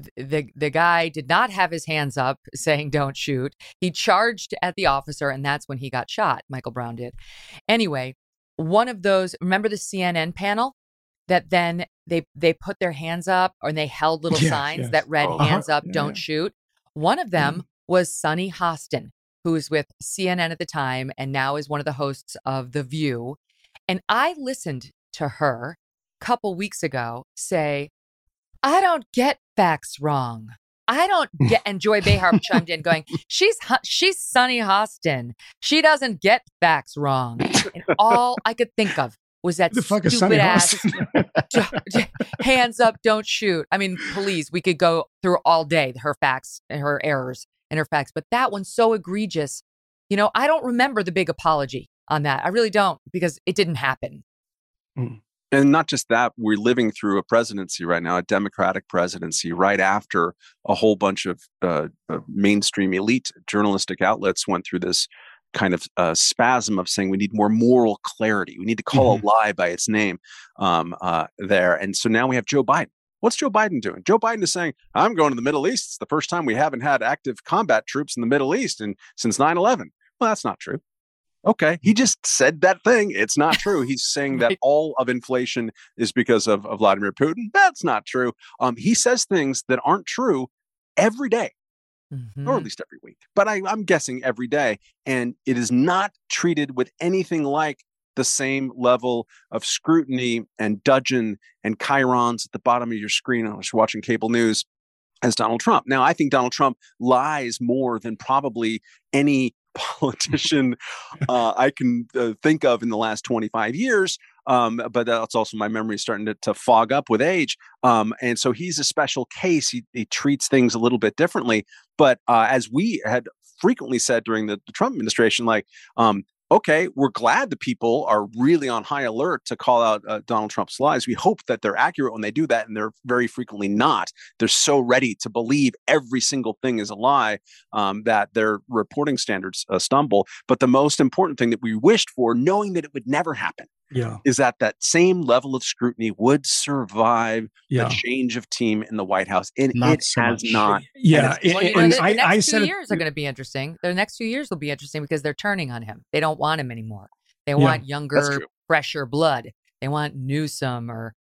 th- The the guy did not have his hands up saying don't shoot. He charged at the officer and that's when he got shot. Michael Brown did. Anyway, one of those remember the CNN panel that then they they put their hands up and they held little signs yes. that read Oh. hands Uh-huh. up Yeah, don't yeah. shoot one of them was Sonny Hostin who was with CNN at the time and now is one of the hosts of The View and I listened to her a couple weeks ago say I don't get facts wrong I don't get and Joy Behar chimed in going she's she's Sonny Hostin she doesn't get facts wrong and all I could think of was that the fuck is Sonny stupid ass hands up, don't shoot. I mean, please, we could go through all day her facts and her errors and her facts, but that one's so egregious. You know, I don't remember the big apology on that. I really don't because it didn't happen. and not just that we're living through a presidency right now a democratic presidency right after a whole bunch of uh, uh, mainstream elite journalistic outlets went through this kind of uh, spasm of saying we need more moral clarity we need to call a lie by its name um, uh, there and so now we have joe biden What's Joe Biden doing? Joe Biden is saying, I'm going to the Middle East. It's the first time we haven't had active combat troops in the Middle East and since 9 11. Well, that's not true. Okay. He just said that thing. It's not true. He's saying that all of inflation is because of, of Vladimir Putin. That's not true. Um, he says things that aren't true every day, or at least every week, but I, I'm guessing every day. And it is not treated with anything like the same level of scrutiny and dudgeon and chyrons at the bottom of your screen unless you're watching cable news as Donald Trump. Now, I think Donald Trump lies more than probably any politician uh, I can uh, think of in the last 25 years. Um, but that's also my memory starting to, to fog up with age. Um, and so he's a special case. He, he treats things a little bit differently. But uh, as we had frequently said during the, the Trump administration, like, um, okay, we're glad the people are really on high alert to call out uh, Donald Trump's lies. We hope that they're accurate when they do that, and they're very frequently not. They're so ready to believe every single thing is a lie um, that their reporting standards uh, stumble. But the most important thing that we wished for, knowing that it would never happen, Yeah. is that that same level of scrutiny would survive Yeah. the change of team in the White House, and Not it so has much. not. Yeah. And Well, you know, and the, the next I two said it- years are going to be interesting. The next two years will be interesting because they're turning on him. They don't want him anymore. They Yeah, want younger, fresher blood. They want Newsom or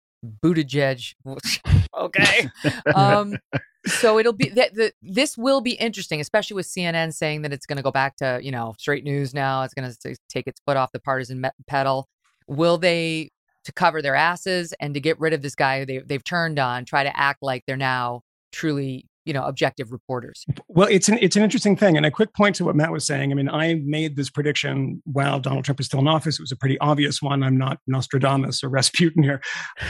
Buttigieg. okay. Um, so it'll be that the, this will be interesting, especially with CNN saying that it's going to go back to you know straight news now. It's going to take its foot off the partisan me- pedal. Will they to cover their asses and to get rid of this guy they they've turned on, try to act like they're now truly you know objective reporters? Well, it's an it's an interesting thing, and a quick point to what Matt was saying. I mean, I made this prediction while Donald Trump was still in office. It was a pretty obvious one. I'm not Nostradamus or Rasputin here.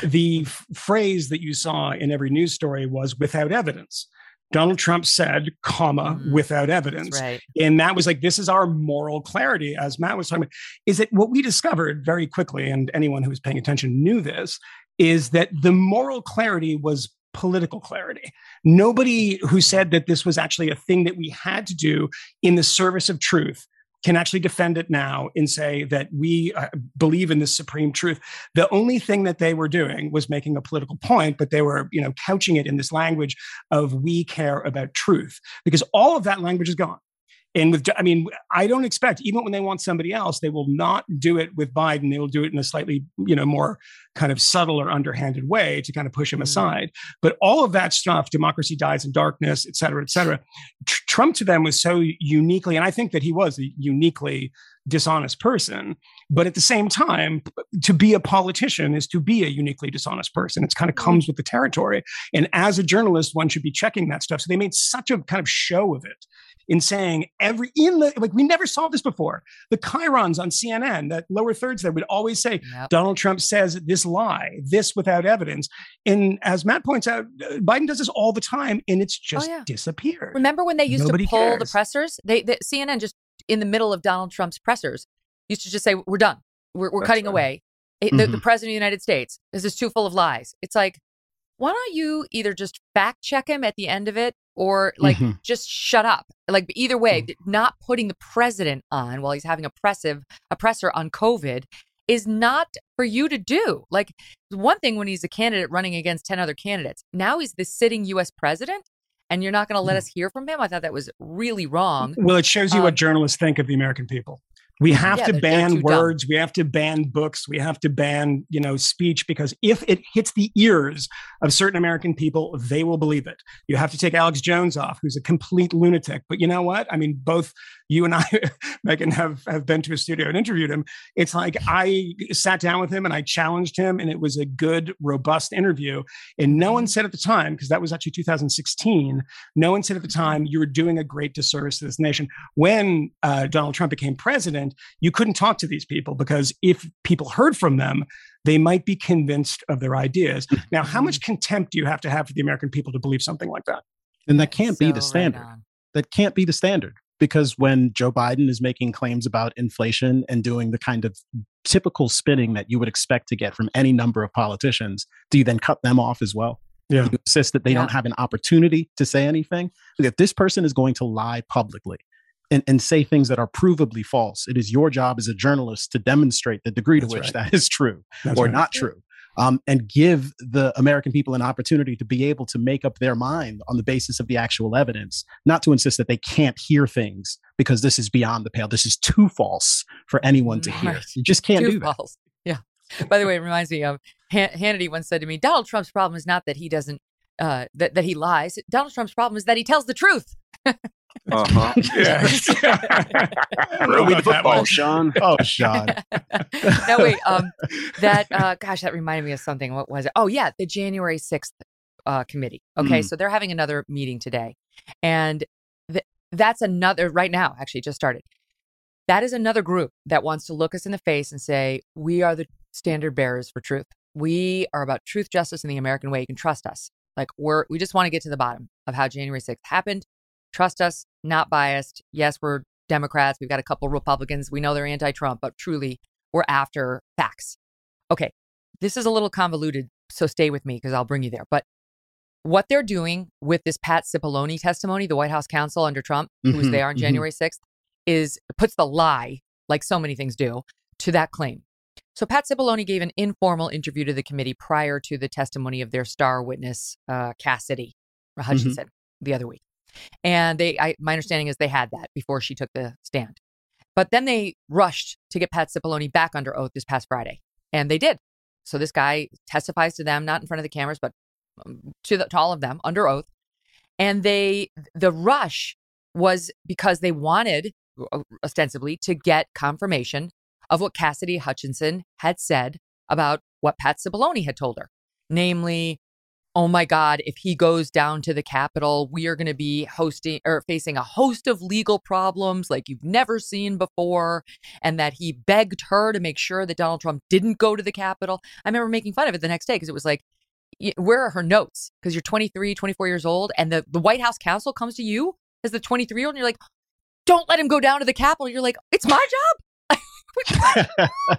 The f- phrase that you saw in every news story was "without evidence." Donald Trump said, "comma Mhm. without evidence," right. and that was like this is our moral clarity, as Matt was talking about. Is that what we discovered very quickly, and anyone who was paying attention knew this, is that the moral clarity was political clarity. Nobody who said that this was actually a thing that we had to do in the service of truth can actually defend it now and say that we uh, believe in this supreme truth. The only thing that they were doing was making a political point, but they were, you know, couching it in this language of we care about truth because all of that language is gone. And with, I mean, I don't expect, even when they want somebody else, they will not do it with Biden. They will do it in a slightly, you know, more kind of subtle or underhanded way to kind of push him mm-hmm. aside. But all of that stuff, democracy dies in darkness, et cetera, et cetera. Tr- Trump to them was so uniquely, and I think that he was a uniquely dishonest person. But at the same time, to be a politician is to be a uniquely dishonest person. It's kind of mm-hmm. comes with the territory. And as a journalist, one should be checking that stuff. So they made such a kind of show of it in saying every in the like we never saw this before. The chyrons on CNN, that lower thirds there would always say Yep. Donald Trump says this lie, this without evidence. And as Matt points out, uh, Biden does this all the time, and it's just yeah. disappeared. Remember when they used Nobody to pull the cares. pressers? They, the CNN just in the middle of Donald Trump's pressers used to just say, "We're done. We're, we're cutting right. away." It- the, the Mhm. president of the United States This is just too full of lies. It's like, why don't you either just fact check him at the end of it, or like Mhm. just shut up? Like either way, not putting the president on while he's having oppressive oppressor on COVID is not for you to do. Like one thing when he's a candidate running against 10 other candidates. Now he's the sitting US president and you're not going to let us hear from him. I thought that was really wrong. Well, it shows you Um, what journalists think of the American people. We have Yeah, to ban too dumb. words. We have to ban books. We have to ban, you know, speech because if it hits the ears of certain American people, they will believe it. You have to take Alex Jones off, who's a complete lunatic. But you know what? I mean, both you and I, Megyn, have have been to a studio and interviewed him. It's like I sat down with him and I challenged him, and it was a good, robust interview. And no one said at the time, because that was actually 2016, no one said at the time you were doing a great disservice to this nation. When uh, Donald Trump became president, you couldn't talk to these people because if people heard from them, they might be convinced of their ideas. Now, how much contempt do you have to have for the American people to believe something like that? And that can't be the standard. on. that can't be the standard because when Joe Biden is making claims about inflation and doing the kind of typical spinning that you would expect to get from any number of politicians, do you then cut them off as well? Yeah. You insist that they Yeah. don't have an opportunity to say anything. If this person is going to lie publicly and, and say things that are provably false, it is your job as a journalist to demonstrate the degree to which right. that is true That's or right. not true. Um, and give the American people an opportunity to be able to make up their mind on the basis of the actual evidence, not to insist that they can't hear things because this is beyond the pale. This is too false for anyone to hear. You just can't Too do that. false. Yeah. By the way, it reminds me of Han- Hannity once said to me, Donald Trump's problem is not that he doesn't, uh, that, that he lies. Donald Trump's problem is that he tells the truth. Uh-huh. Yeah. Throw the football, Sean. Oh, Sean. no, wait. Um, that uh, gosh, that reminded me of something. What was it? Oh, yeah, the January sixth uh, committee. Okay, Mm. so they're having another meeting today, and th- that's another right now. Actually, just started. That is another group that wants to look us in the face and say we are the standard bearers for truth. We are about truth, justice, and the American way. You can trust us. Like we're we just want to get to the bottom of how January sixth happened. Trust us, not biased. Yes, we're Democrats. We've got a couple Republicans. We know they're anti Trump, but truly, we're after facts. Okay, this is a little convoluted, so stay with me because I'll bring you there. But what they're doing with this Pat Cipollone testimony, the White House counsel under Trump, who was there on mhm. January 6th, is puts the lie, like so many things do, to that claim. So Pat Cipollone gave an informal interview to the committee prior to the testimony of their star witness, uh, Cassidy Hutchinson, the other week. And they, I, my understanding is they had that before she took the stand. But then they rushed to get Pat Cipollone back under oath this past Friday, and they did. So this guy testifies to them, not in front of the cameras, but um, to, the, to all of them under oath. And they, the rush was because they wanted, ostensibly, to get confirmation of what Cassidy Hutchinson had said about what Pat Cipollone had told her, namely, oh my God, if he goes down to the Capitol, we are going to be hosting or facing a host of legal problems like you've never seen before. And that he begged her to make sure that Donald Trump didn't go to the Capitol. I remember making fun of it the next day because it was like, where are her notes? Because you're 23, 24 years old, and the, the White House counsel comes to you as the 23 year old, and you're like, don't let him go down to the Capitol. You're like, it's my job.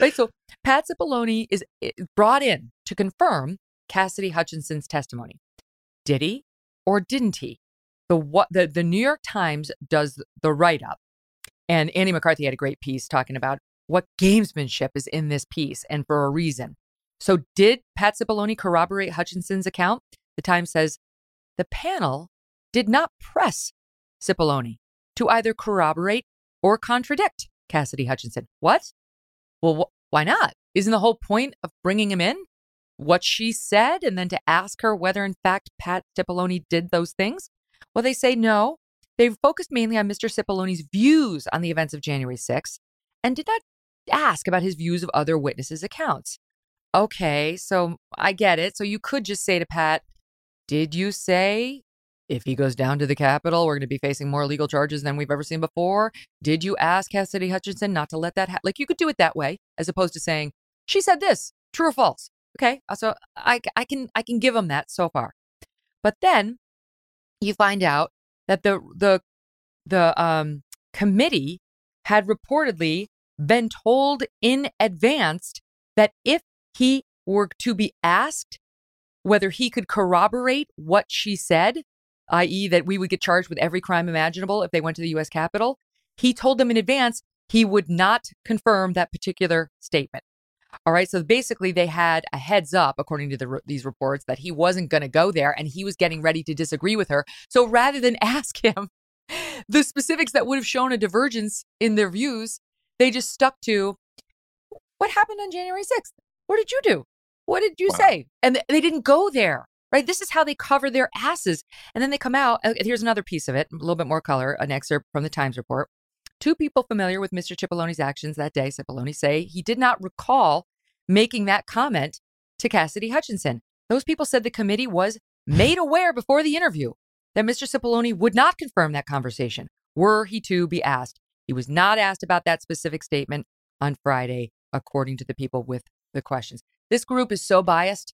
right? So Pat Cipollone is eh, brought in to confirm Cassidy Hutchinson's testimony. Did he or didn't he? The what the, the New York Times does the write up, and Andy McCarthy had a great piece talking about what gamesmanship is in this piece, and for a reason. So, did Pat Cipollone corroborate Hutchinson's account? The Times says the panel did not press Cipollone to either corroborate or contradict Cassidy Hutchinson. What? Well, wh- why not? Isn't the whole point of bringing him in what she said and then to ask her whether, in fact, Pat Cipollone did those things? Well, they say no. They focused mainly on Mr. Cipollone's views on the events of January 6th and did not ask about his views of other witnesses' accounts. Okay, so I get it. So you could just say to Pat, Did you say if he goes down to the Capitol, we're going to be facing more legal charges than we've ever seen before? Did you ask Cassidy Hutchinson not to let that happen? Like you could do it that way, as opposed to saying, She said this, true or false? Okay, uh, so I, I can I can give him that so far, but then you find out that the the the um, committee had reportedly been told in advance that if he were to be asked whether he could corroborate what she said, i.e., that we would get charged with every crime imaginable if they went to the U.S. Capitol, he told them in advance he would not confirm that particular statement. All right. So basically, they had a heads up, according to the, these reports, that he wasn't going to go there and he was getting ready to disagree with her. So rather than ask him the specifics that would have shown a divergence in their views, they just stuck to what happened on January 6th. What did you do? What did you say? And th- they didn't go there. Right. This is how they cover their asses. And then they come out. uh, Here's another piece of it, a little bit more color, an excerpt from the Times report. Two people familiar with Mr. Cipollone's actions that day, Cipollone, say he did not recall making that comment to Cassidy Hutchinson. Those people said the committee was made aware before the interview that Mr. Cipollone would not confirm that conversation were he to be asked. He was not asked about that specific statement on Friday, according to the people with the questions. This group is so biased.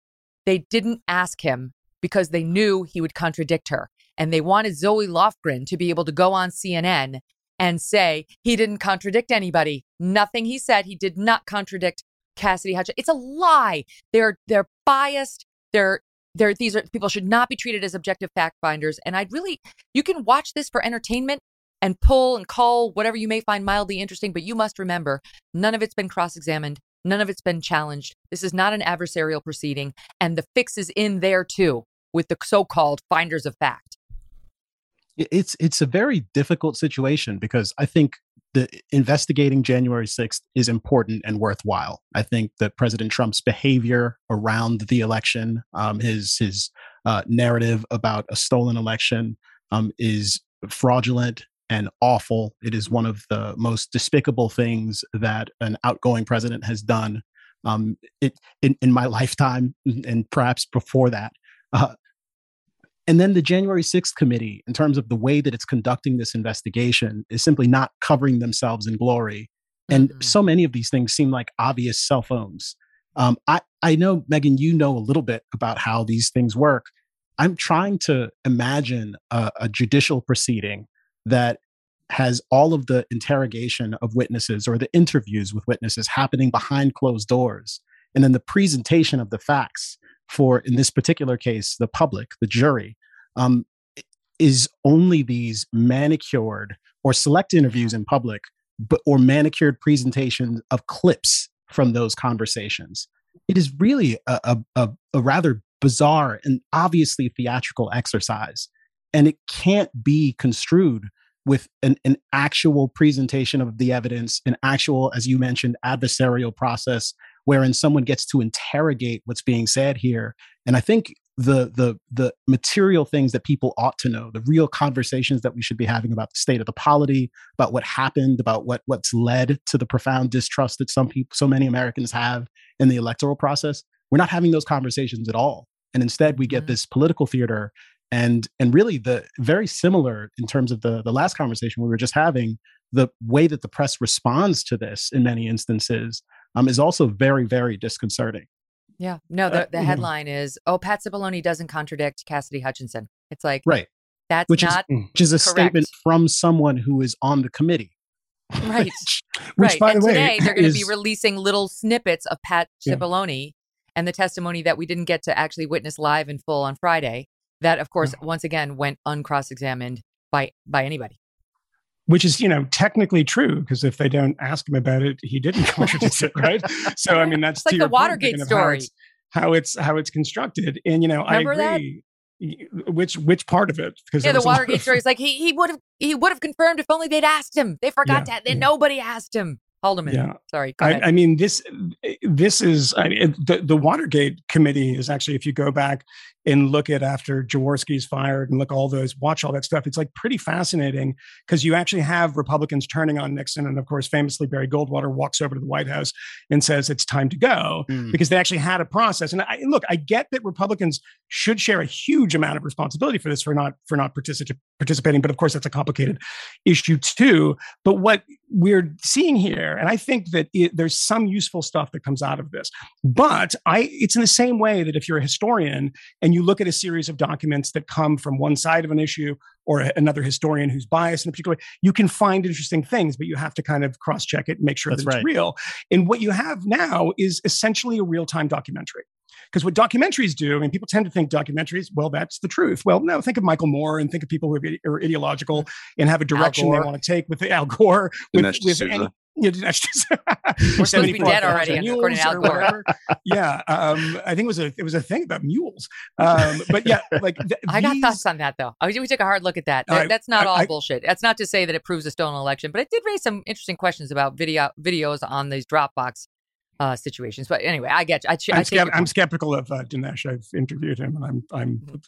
They didn't ask him because they knew he would contradict her. And they wanted Zoe Lofgren to be able to go on CNN and say he didn't contradict anybody. Nothing he said, he did not contradict Cassidy Hutchinson. It's a lie. They're they're biased. They're they're these are people should not be treated as objective fact finders. And I'd really you can watch this for entertainment and pull and call whatever you may find mildly interesting, but you must remember none of it's been cross-examined. None of it's been challenged. This is not an adversarial proceeding, and the fix is in there too with the so-called finders of fact. It's it's a very difficult situation because I think the investigating January 6th is important and worthwhile. I think that President Trump's behavior around the election, um, his his uh, narrative about a stolen election, um, is fraudulent and awful. It is one of the most despicable things that an outgoing president has done um, it, in, in my lifetime and perhaps before that. Uh, and then the January 6th committee, in terms of the way that it's conducting this investigation, is simply not covering themselves in glory. And so many of these things seem like obvious cell phones. Um, I, I know, Megyn, you know a little bit about how these things work. I'm trying to imagine a, a judicial proceeding that has all of the interrogation of witnesses or the interviews with witnesses happening behind closed doors and then the presentation of the facts for in this particular case the public the jury um, is only these manicured or select interviews in public but or manicured presentations of clips from those conversations. It is really a, a, a, rather bizarre and obviously theatrical exercise and it can't be construed with an, an actual presentation of the evidence, an actual, as you mentioned, adversarial process wherein someone gets to interrogate what's being said here. And I think the the the material things that people ought to know, the real conversations that we should be having about the state of the polity, about what happened, about what what's led to the profound distrust that some people, so many Americans have in the electoral process. We're not having those conversations at all. And instead, we get mm-hmm. this political theater and and really the very similar in terms of the the last conversation we were just having the way that the press responds to this in many instances um, is also very very disconcerting. Yeah. No the, uh, the headline mm-hmm. is oh pat cipollone doesn't contradict cassidy hutchinson. It's like right. that's which not is which is a correct. statement from someone who is on the committee. Right. Which, right. by and the way, today they're going to be releasing little snippets of pat Yeah. cipollone and the testimony that we didn't get to actually witness live and full on friday that of course once again went uncross-examined by by anybody which is you know technically true because if they don't ask him about it he didn't contradict it right? So i mean that's It's like the your point, Watergate story. how it's, how it's how it's constructed. And you know Remember i agree Y- which which part of it? Because yeah the was a lot watergate of- story. Is like he he would have he would have confirmed if only they'd asked him. They forgot Yeah, that that nobody asked him. Haldeman Yeah. sorry go I, ahead. I mean, this this is I mean, the the Watergate committee is actually, if you go back and look at after Jaworski's fired and look all those, watch all that stuff, it's like pretty fascinating because you actually have Republicans turning on Nixon, and of course, famously Barry Goldwater walks over to the White House and says it's time to go Mm. because they actually had a process. And I, look, I get that Republicans should share a huge amount of responsibility for this for not for not partici- participating, but of course, that's a complicated issue too. But what we're seeing here, and I think that it, there's some useful stuff that comes out of this. But I, it's in the same way that if you're a historian and you look at a series of documents that come from one side of an issue or a- another historian who's biased in a particular way, you can find interesting things, but you have to kind of cross check it and make sure That's that it's right. real. And what you have now is essentially a real time documentary. Because what documentaries do, I mean, people tend to think documentaries, well, that's the truth. Well, no, think of Michael Moore and think of people who are are ideological and have a direction they want to take with the Al Gore, with, with any, yeah, Dinesh D'Souza. We're supposed to be dead already, according to Al Gore. yeah, um, I think it was a it was a thing about mules. Um, but yeah, like th- I got these- thoughts on that though. I, we took a hard look at that. That- I- that's not I- all I- bullshit. That's not to say that it proves a stolen election, but it did raise some interesting questions about video videos on these Dropbox uh, situations. But anyway, I get you. I, ch- I I'm, take your skept- I'm skeptical of uh, Dinesh. I've interviewed him, and I'm I'm.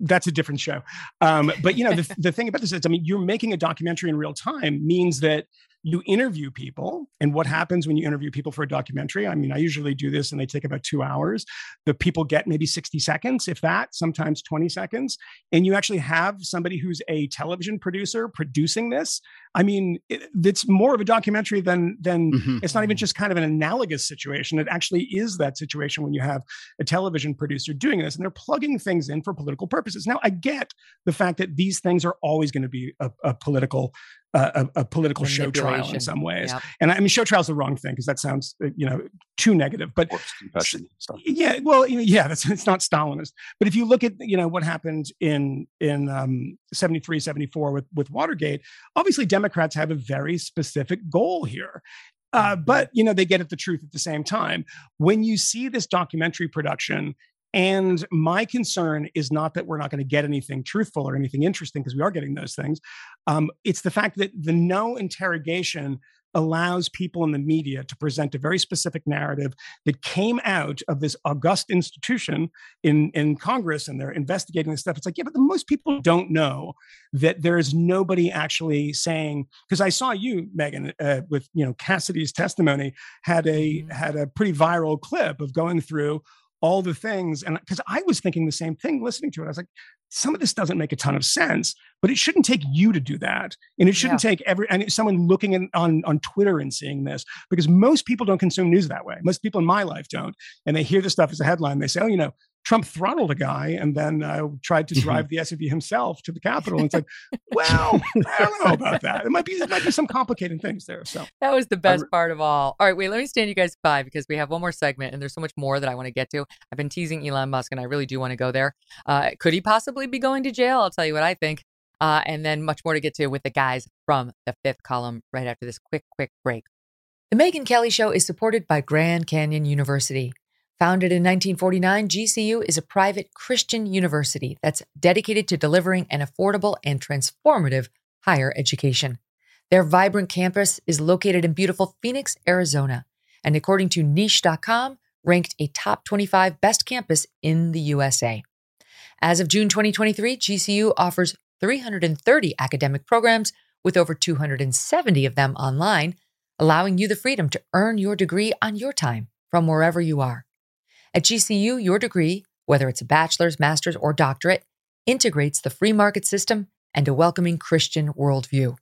That's a different show. Um, but you know, the, the thing about this is, I mean, you're making a documentary in real time means that you interview people, and what happens when you interview people for a documentary? I mean, I usually do this, and they take about two hours. The people get maybe 60 seconds, if that, sometimes 20 seconds, and you actually have somebody who's a television producer producing this. I mean, it, it's more of a documentary than than Mhm. it's not even just kind of an analogous situation. It actually is that situation when you have a television producer doing this and they're plugging things in for political purposes. Now, I get the fact that these things are always going to be a, a political. Uh, a, a political show trial in some ways, Yep. and I mean, show trial is the wrong thing because that sounds, uh, you know, too negative. But confession yeah, well, you know, yeah, that's it's not Stalinist. But if you look at you know what happened in in um, 73, 74 with with Watergate, obviously Democrats have a very specific goal here. Uh, but you know they get at the truth at the same time. When you see this documentary production, and my concern is not that we're not going to get anything truthful or anything interesting because we are getting those things. Um, it's the fact that the no interrogation allows people in the media to present a very specific narrative that came out of this august institution in, in Congress and they're investigating this stuff. It's like, yeah, but the, most people don't know that there is nobody actually saying, because I saw you, Megyn, uh, with you know Cassidy's testimony had a had a pretty viral clip of going through all the things and because i was thinking the same thing listening to it. I was like some of this doesn't make a ton of sense but it shouldn't take you to do that and it shouldn't take every and someone looking in, on on twitter and seeing this because most people don't consume news that way. Most people in my life don't and they hear the stuff as a headline they say oh you know Trump throttled a guy and then uh, tried to drive the SUV himself to the Capitol. And it's like, well, I don't know about that. It might be it might be some complicating things there. So That was the best part of all. All right, wait, let me stand you guys by because we have one more segment and there's so much more that I want to get to. I've been teasing Elon Musk and I really do want to go there. Uh, could he possibly be going to jail? I'll tell you what I think. Uh, and then much more to get to with the guys from the fifth column right after this quick, quick break. The Megyn Kelly Show is supported by Grand Canyon University. Founded in 1949, GCU is a private Christian university that's dedicated to delivering an affordable and transformative higher education. Their vibrant campus is located in beautiful Phoenix, Arizona, and according to niche.com, ranked a top 25 best campus in the USA. As of June 2023, GCU offers 330 academic programs with over 270 of them online, allowing you the freedom to earn your degree on your time from wherever you are. At GCU, your degree, whether it's a bachelor's, master's, or doctorate, integrates the free market system and a welcoming Christian worldview.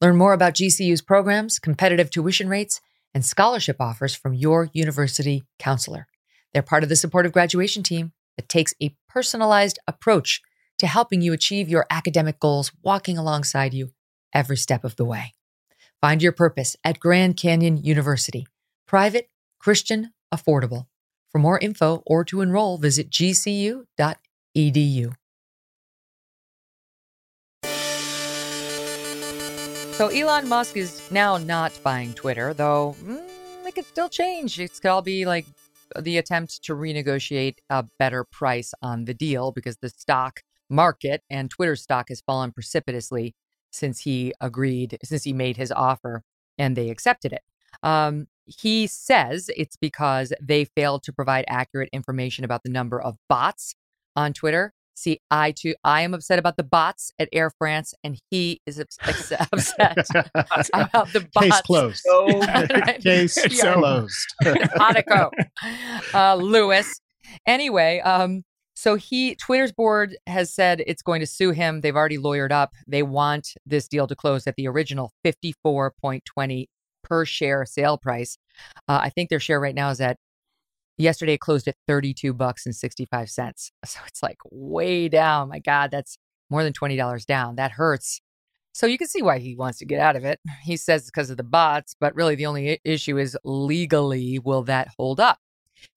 Learn more about GCU's programs, competitive tuition rates, and scholarship offers from your university counselor. They're part of the supportive graduation team that takes a personalized approach to helping you achieve your academic goals, walking alongside you every step of the way. Find your purpose at Grand Canyon University. Private, Christian, affordable. For more info or to enroll, visit gcu.edu. So Elon Musk is now not buying Twitter, though mm, it could still change. It could all be like the attempt to renegotiate a better price on the deal because the stock market and Twitter stock has fallen precipitously since he agreed, since he made his offer and they accepted it. Um, he says it's because they failed to provide accurate information about the number of bots on Twitter. See, I too, I am upset about the bots at Air France, and he is ups- upset about the bots. Case closed. Right. Case Yeah. closed. Monaco, uh, Lewis. Anyway, um, so he Twitter's board has said it's going to sue him. They've already lawyered up. They want this deal to close at the original fifty four point twenty per share sale price. Uh, I think their share right now is at yesterday it closed at 32 bucks and 65 cents. So it's like way down. My God, that's more than $20 down. That hurts. So you can see why he wants to get out of it. He says it's because of the bots, but really the only issue is legally, will that hold up?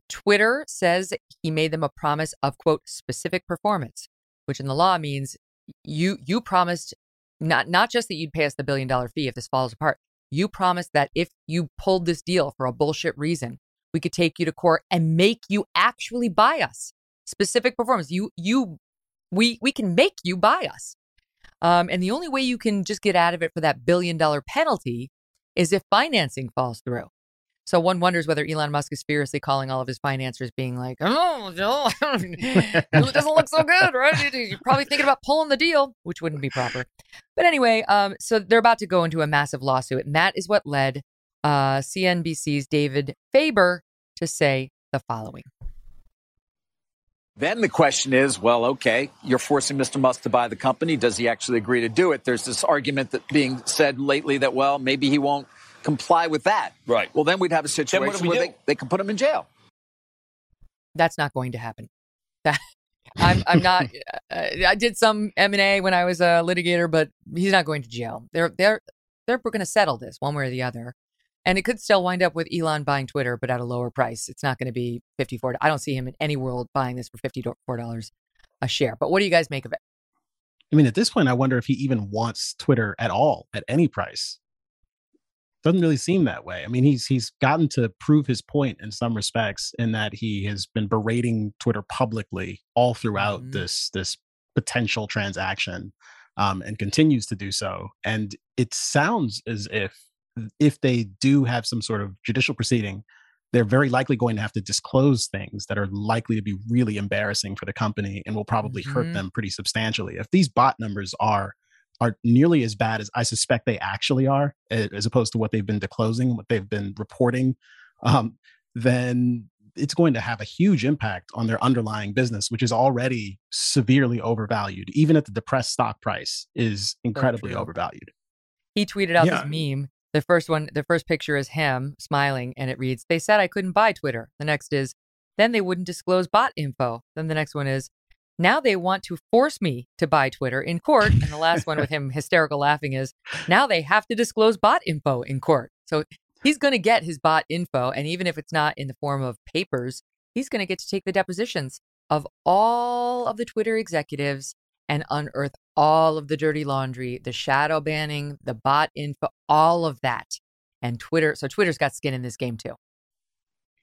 Twitter says he made them a promise of quote specific performance, which in the law means you you promised not not just that you'd pay us the billion dollar fee if this falls apart. You promised that if you pulled this deal for a bullshit reason, we could take you to court and make you actually buy us. Specific performance. You you we we can make you buy us. Um, and the only way you can just get out of it for that billion dollar penalty is if financing falls through. So one wonders whether Elon Musk is furiously calling all of his financiers, being like, "Oh, it doesn't look so good, right? You're probably thinking about pulling the deal," which wouldn't be proper. But anyway, um, so they're about to go into a massive lawsuit, and that is what led uh, CNBC's David Faber to say the following. Then the question is, well, okay, you're forcing Mr. Musk to buy the company. Does he actually agree to do it? There's this argument that being said lately that, well, maybe he won't comply with that. Right. Well, then we'd have a situation where do? they, they can put him in jail. That's not going to happen. That I'm I'm not. Uh, I did some M and A when I was a litigator, but he's not going to jail. They're they're they're going to settle this one way or the other, and it could still wind up with Elon buying Twitter, but at a lower price. It's not going to be fifty four. I don't see him in any world buying this for fifty four dollars a share. But what do you guys make of it? I mean, at this point, I wonder if he even wants Twitter at all at any price. Doesn't really seem that way. I mean, he's he's gotten to prove his point in some respects in that he has been berating Twitter publicly all throughout Mhm. this this potential transaction, um, and continues to do so. And it sounds as if if they do have some sort of judicial proceeding, they're very likely going to have to disclose things that are likely to be really embarrassing for the company and will probably Mhm. hurt them pretty substantially. If these bot numbers are are nearly as bad as I suspect they actually are, as opposed to what they've been disclosing, what they've been reporting, um, then it's going to have a huge impact on their underlying business, which is already severely overvalued. Even at the depressed stock price, is incredibly true. overvalued. He tweeted out Yeah. this meme. The first one, the first picture is him smiling, and it reads, "They said I couldn't buy Twitter." The next is, Then they wouldn't disclose bot info. Then the next one is now they want to force me to buy Twitter in court. And the last one with him hysterical laughing is now they have to disclose bot info in court. So he's going to get his bot info. And even if it's not in the form of papers, he's going to get to take the depositions of all of the Twitter executives and unearth all of the dirty laundry, the shadow banning, the bot info, all of that. And Twitter, so Twitter's got skin in this game too.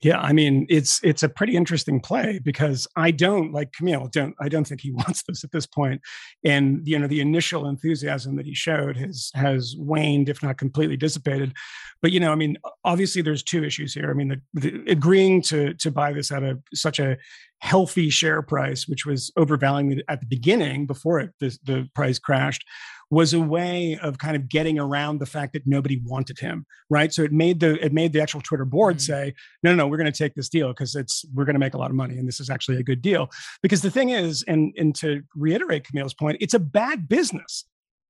Yeah, I mean it's it's a pretty interesting play because I don't like Kmele. Don't I don't think he wants this at this point, and you know the initial enthusiasm that he showed has has waned, if not completely dissipated. But you know, I mean, obviously there's two issues here. I mean, the, the, agreeing to to buy this at a such a healthy share price, which was overvaluing at the beginning before it, the, the price crashed, was a way of kind of getting around the fact that nobody wanted him, right? So it made the it made the actual Twitter board mm-hmm. say, no, no, no, we're going to take this deal because it's we're going to make a lot of money and this is actually a good deal. Because the thing is, and and to reiterate Kmele's point, it's a bad business.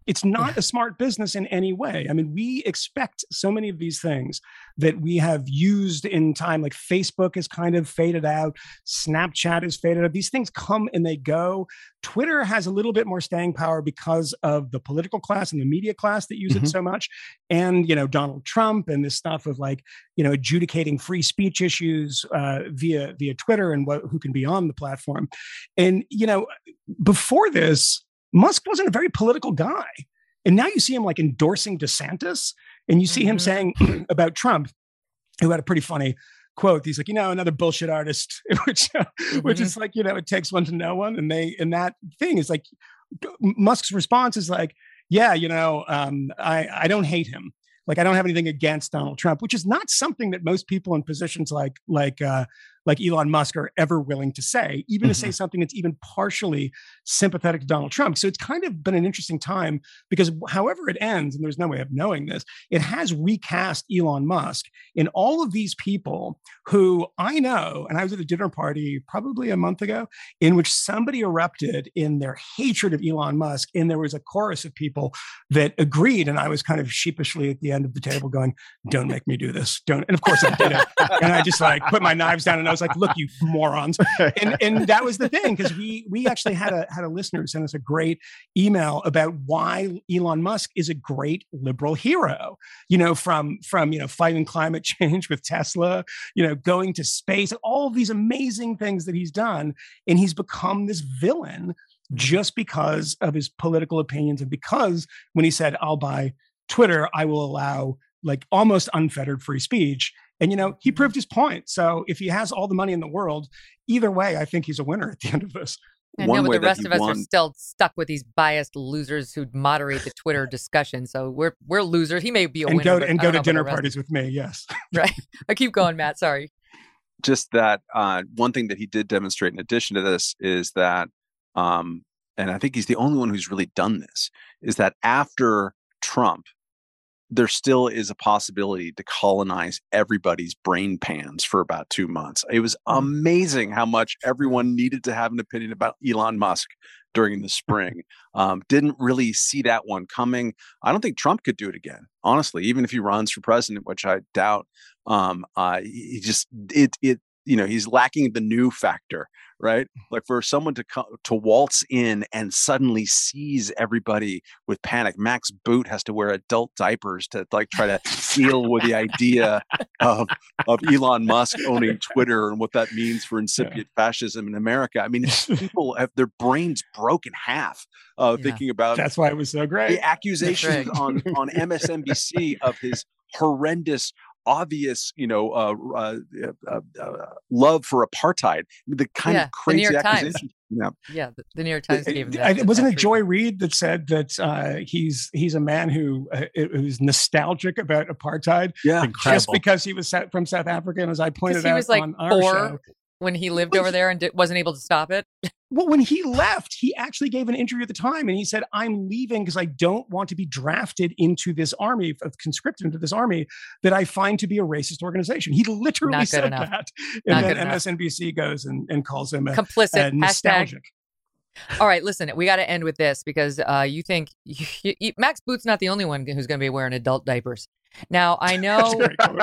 It's not a smart business in any way. I mean, we expect so many of these things that we have used in time, like Facebook has kind of faded out, Snapchat is faded out. These things come and they go. Twitter has a little bit more staying power because of the political class and the media class that use mm-hmm. it so much. And, you know, Donald Trump and this stuff of like, you know, adjudicating free speech issues uh, via via Twitter and what, who can be on the platform. And, you know, before this, Musk wasn't a very political guy. And now you see him like endorsing DeSantis and you see mm-hmm. him saying about Trump, who had a pretty funny quote. He's like, you know, another bullshit artist, which, uh, mm-hmm. which is like, you know, it takes one to know one. And they, and that thing is like, Musk's response is like, yeah, you know, um, I, I don't hate him like I don't have anything against Donald Trump, which is not something that most people in positions like like uh, like Elon Musk are ever willing to say, even to say mm-hmm. something that's even partially sympathetic to Donald Trump. So it's kind of been an interesting time because however it ends, and there's no way of knowing this, it has recast Elon Musk in all of these people who I know, and I was at a dinner party probably a month ago in which somebody erupted in their hatred of Elon Musk, and there was a chorus of people that agreed, and I was kind of sheepishly at the end of the table going, "Don't make me do this, don't." And of course I did it, and I just like put my knives down, and I was like, "Look, you morons!" And and that was the thing because we we actually had a had a listener send us a great email about why Elon Musk is a great liberal hero. You know, from from you know fighting climate change with Tesla, you know, going to space, all these amazing things that he's done, and he's become this villain just because of his political opinions and because when he said, "I'll buy." Twitter, I will allow like almost unfettered free speech. And, you know, he proved his point. So if he has all the money in the world, either way, I think he's a winner at the end of this. I know, but the rest of us won. are still stuck with these biased losers who moderate the Twitter discussion. So we're we're losers. He may be a and winner, go and go to dinner parties with me. Yes, right. I keep going, Matt. Sorry. Just that uh, one thing that he did demonstrate in addition to this is that, um, and I think he's the only one who's really done this, is that after Trump, there still is a possibility to colonize everybody's brain pans for about two months. It was mm. amazing how much everyone needed to have an opinion about Elon Musk during the spring. Um, didn't really see that one coming. I don't think Trump could do it again, honestly, even if he runs for president, which I doubt. Um, uh, he just it it you know he's lacking the new factor right? Like for someone to come to waltz in and suddenly seize everybody with panic max boot has to wear adult diapers to like try to deal with the idea of of elon musk owning twitter and what that means for incipient yeah. fascism in america. I mean people have their brains broken half uh, yeah. thinking about that's why it was so great. the accusations on on msnbc of his horrendous obvious, you know, uh, uh, uh, uh, love for apartheid. The kind yeah, of crazy accusation. Yeah, yeah. The, the, New York Times gave him that. wasn't it Joy Reid that said that uh, he's he's a man who uh, who's nostalgic about apartheid? Yeah, Incredible. just because he was from South Africa, and as I pointed out was like on our four, show, when he lived over there and wasn't able to stop it? Well, when he left, he actually gave an interview at the time and he said, I'm leaving because I don't want to be drafted into this army, of conscripted into this army that I find to be a racist organization. He literally said enough. that. And Not then. MSNBC goes and, and calls him a, complicit. a nostalgic. Hashtag. All right, listen, we got to end with this because uh, you think you, you, Max Boot's not the only one who's going to be wearing adult diapers. Now, I know,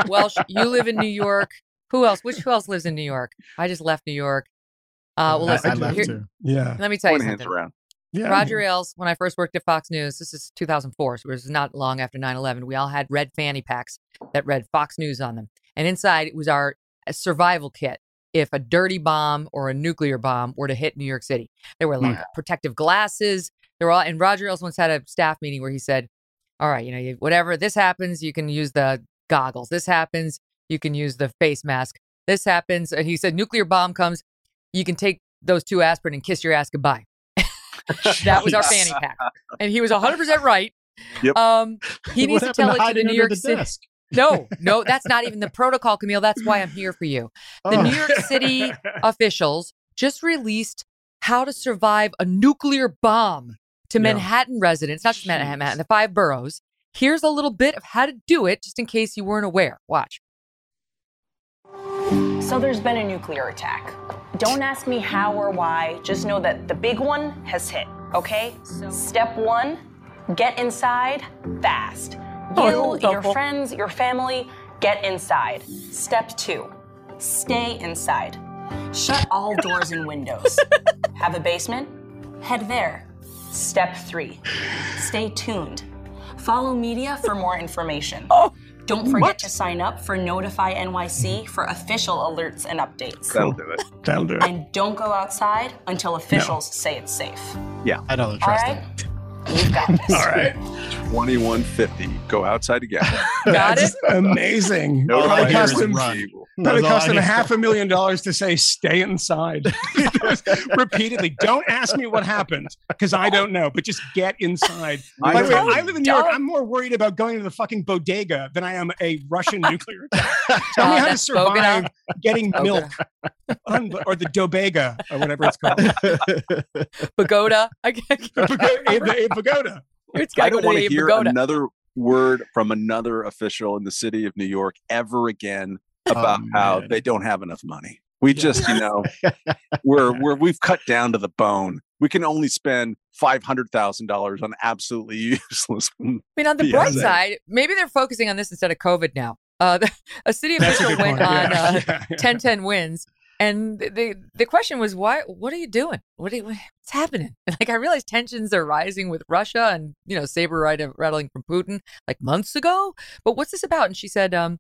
Welch, you live in New York Who else? Which who else lives in New York? I just left New York. Uh, well, I- listen, I left here- too. Yeah. let me tell you Point hands something. around. Yeah. Roger Ailes, when I first worked at Fox News, this is 2004, so it was not long after 9 11, we all had red fanny packs that read Fox News on them. And inside it was our uh, survival kit if a dirty bomb or a nuclear bomb were to hit New York City. There were like protective glasses. There were all, and Roger Ailes once had a staff meeting where he said, All right, you know, you- whatever this happens, you can use the goggles. This happens, you can use the face mask. This happens. And he said, Nuclear bomb comes, you can take those two aspirin and kiss your ass goodbye. that was our fanny pack. And he was 100% right. Yep. Um, he What needs to tell it to the New York the City. desk? No, no, that's not even the protocol, Kmele. That's why I'm here for you. The Oh. New York City officials just released how to survive a nuclear bomb to Yeah. Manhattan residents, not just Manhattan, Manhattan, the five boroughs. Here's a little bit of how to do it, just in case you weren't aware. Watch. So there's been a nuclear attack. Don't ask me how or why, just know that the big one has hit, okay? Step one, get inside fast. Oh, you, Oh, your friends, your family, get inside. Step two, stay inside. Shut all doors and windows. Have a basement? Head there. Step three, stay tuned. Follow media for more information. Oh. Don't forget to sign up for Notify NYC for official alerts and updates. That'll do it. That'll do it. And don't go outside until officials say it's safe. Yeah. I don't trust right? it. You've got this. All right. 2150. Go outside again. Got That's amazing. No Probably cost him, run. probably cost him I a hear. half a million dollars to say stay inside. Repeatedly. Don't ask me what happened because I don't know, but just get inside. I By the way. I live in New York. I'm more worried about going to the fucking bodega than I am a Russian nuclear attack. Tell Oh, me uh, how to survive Bogota? getting Bogota. milk on or the dobega or whatever it's called. Pagoda. I can't Pagoda- the pagoda. It's I got to don't go want to to the hear pagoda. another word from another official in the city of New York ever again about Oh, how they don't have enough money. We just, you know, we're we're we've cut down to the bone. We can only spend five hundred thousand dollars on absolutely useless. I mean, on the Yeah. bright side, maybe they're focusing on this instead of COVID now. Uh, the, a city official went point. on Yeah. uh, Yeah, yeah. 10 10 wins. And the the question was, why? What are you doing? What are you, what's happening? Like, I realize tensions are rising with Russia and, you know, saber rat- rattling from Putin like months ago. But what's this about? And she said, um,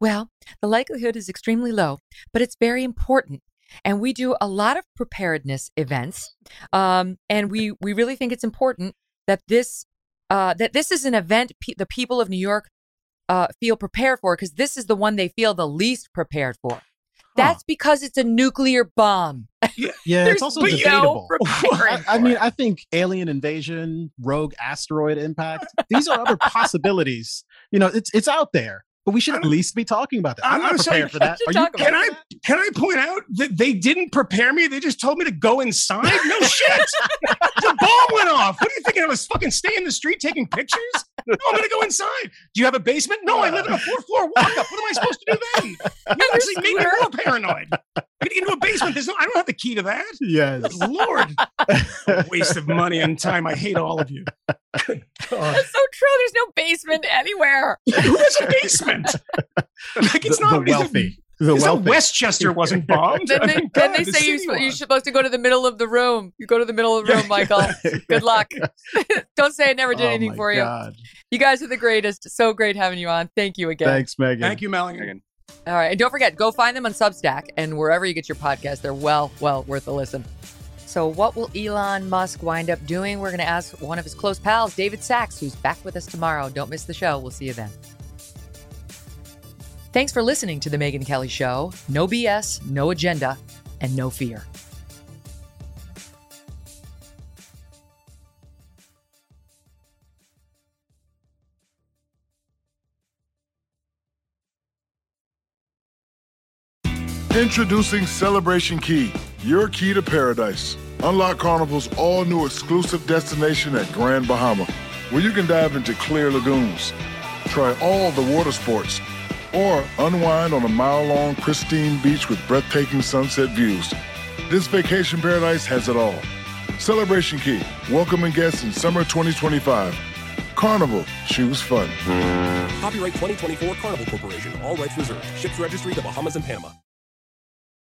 well, the likelihood is extremely low, but it's very important. And we do a lot of preparedness events. Um, and we, we really think it's important that this uh, that this is an event pe- the people of New York uh, feel prepared for because this is the one they feel the least prepared for. That's because it's a nuclear bomb. Yeah, There's it's also no debatable. preparing I, I mean. I think alien invasion, rogue asteroid impact, these are other possibilities. You know, it's it's out there, but we should at least be talking about that. I'm, not I'm sorry, prepared for that. Are you Can prepared I that? can I point out that they didn't prepare me? They just told me to go inside. No shit. the bomb went off. What are you thinking? I was fucking stay in the street taking pictures? No, I'm gonna go inside. Do you have a basement? No, I live in a four floor walk up. What am I supposed to do then? You actually made me more paranoid. Get into a basement, there's no. I don't have the key to that. Yes. Lord, waste of money and time. I hate all of you. Good God. That's so true. There's no basement anywhere. Who has a basement? Like it's the, not the wealthy. The It's. Westchester wasn't bombed. Then I they, mean, then God, they the say you're, you're supposed to go to the middle of the room. You go to the middle of the room, Michael. Good luck. Don't say I never did Oh anything my for you. God. You guys are the greatest. So great having you on. Thank you again. Thanks, Megyn. Thank you, Melanie. Megyn. All right. And don't forget, go find them on Substack and wherever you get your podcast. They're well, well worth a listen. So, what will Elon Musk wind up doing? We're going to ask one of his close pals, David Sacks, who's back with us tomorrow. Don't miss the show. We'll see you then. Thanks for listening to The Megyn Kelly Show. No BS, no agenda, and no fear. Introducing Celebration Key, your key to paradise. Unlock Carnival's all new exclusive destination at Grand Bahama, where you can dive into clear lagoons, try all the water sports, or unwind on a mile long, pristine beach with breathtaking sunset views. This vacation paradise has it all. Celebration Key, welcoming guests in summer 2025. Carnival, choose fun. Copyright 2024 Carnival Corporation. All rights reserved. Ships registry: the Bahamas and Panama.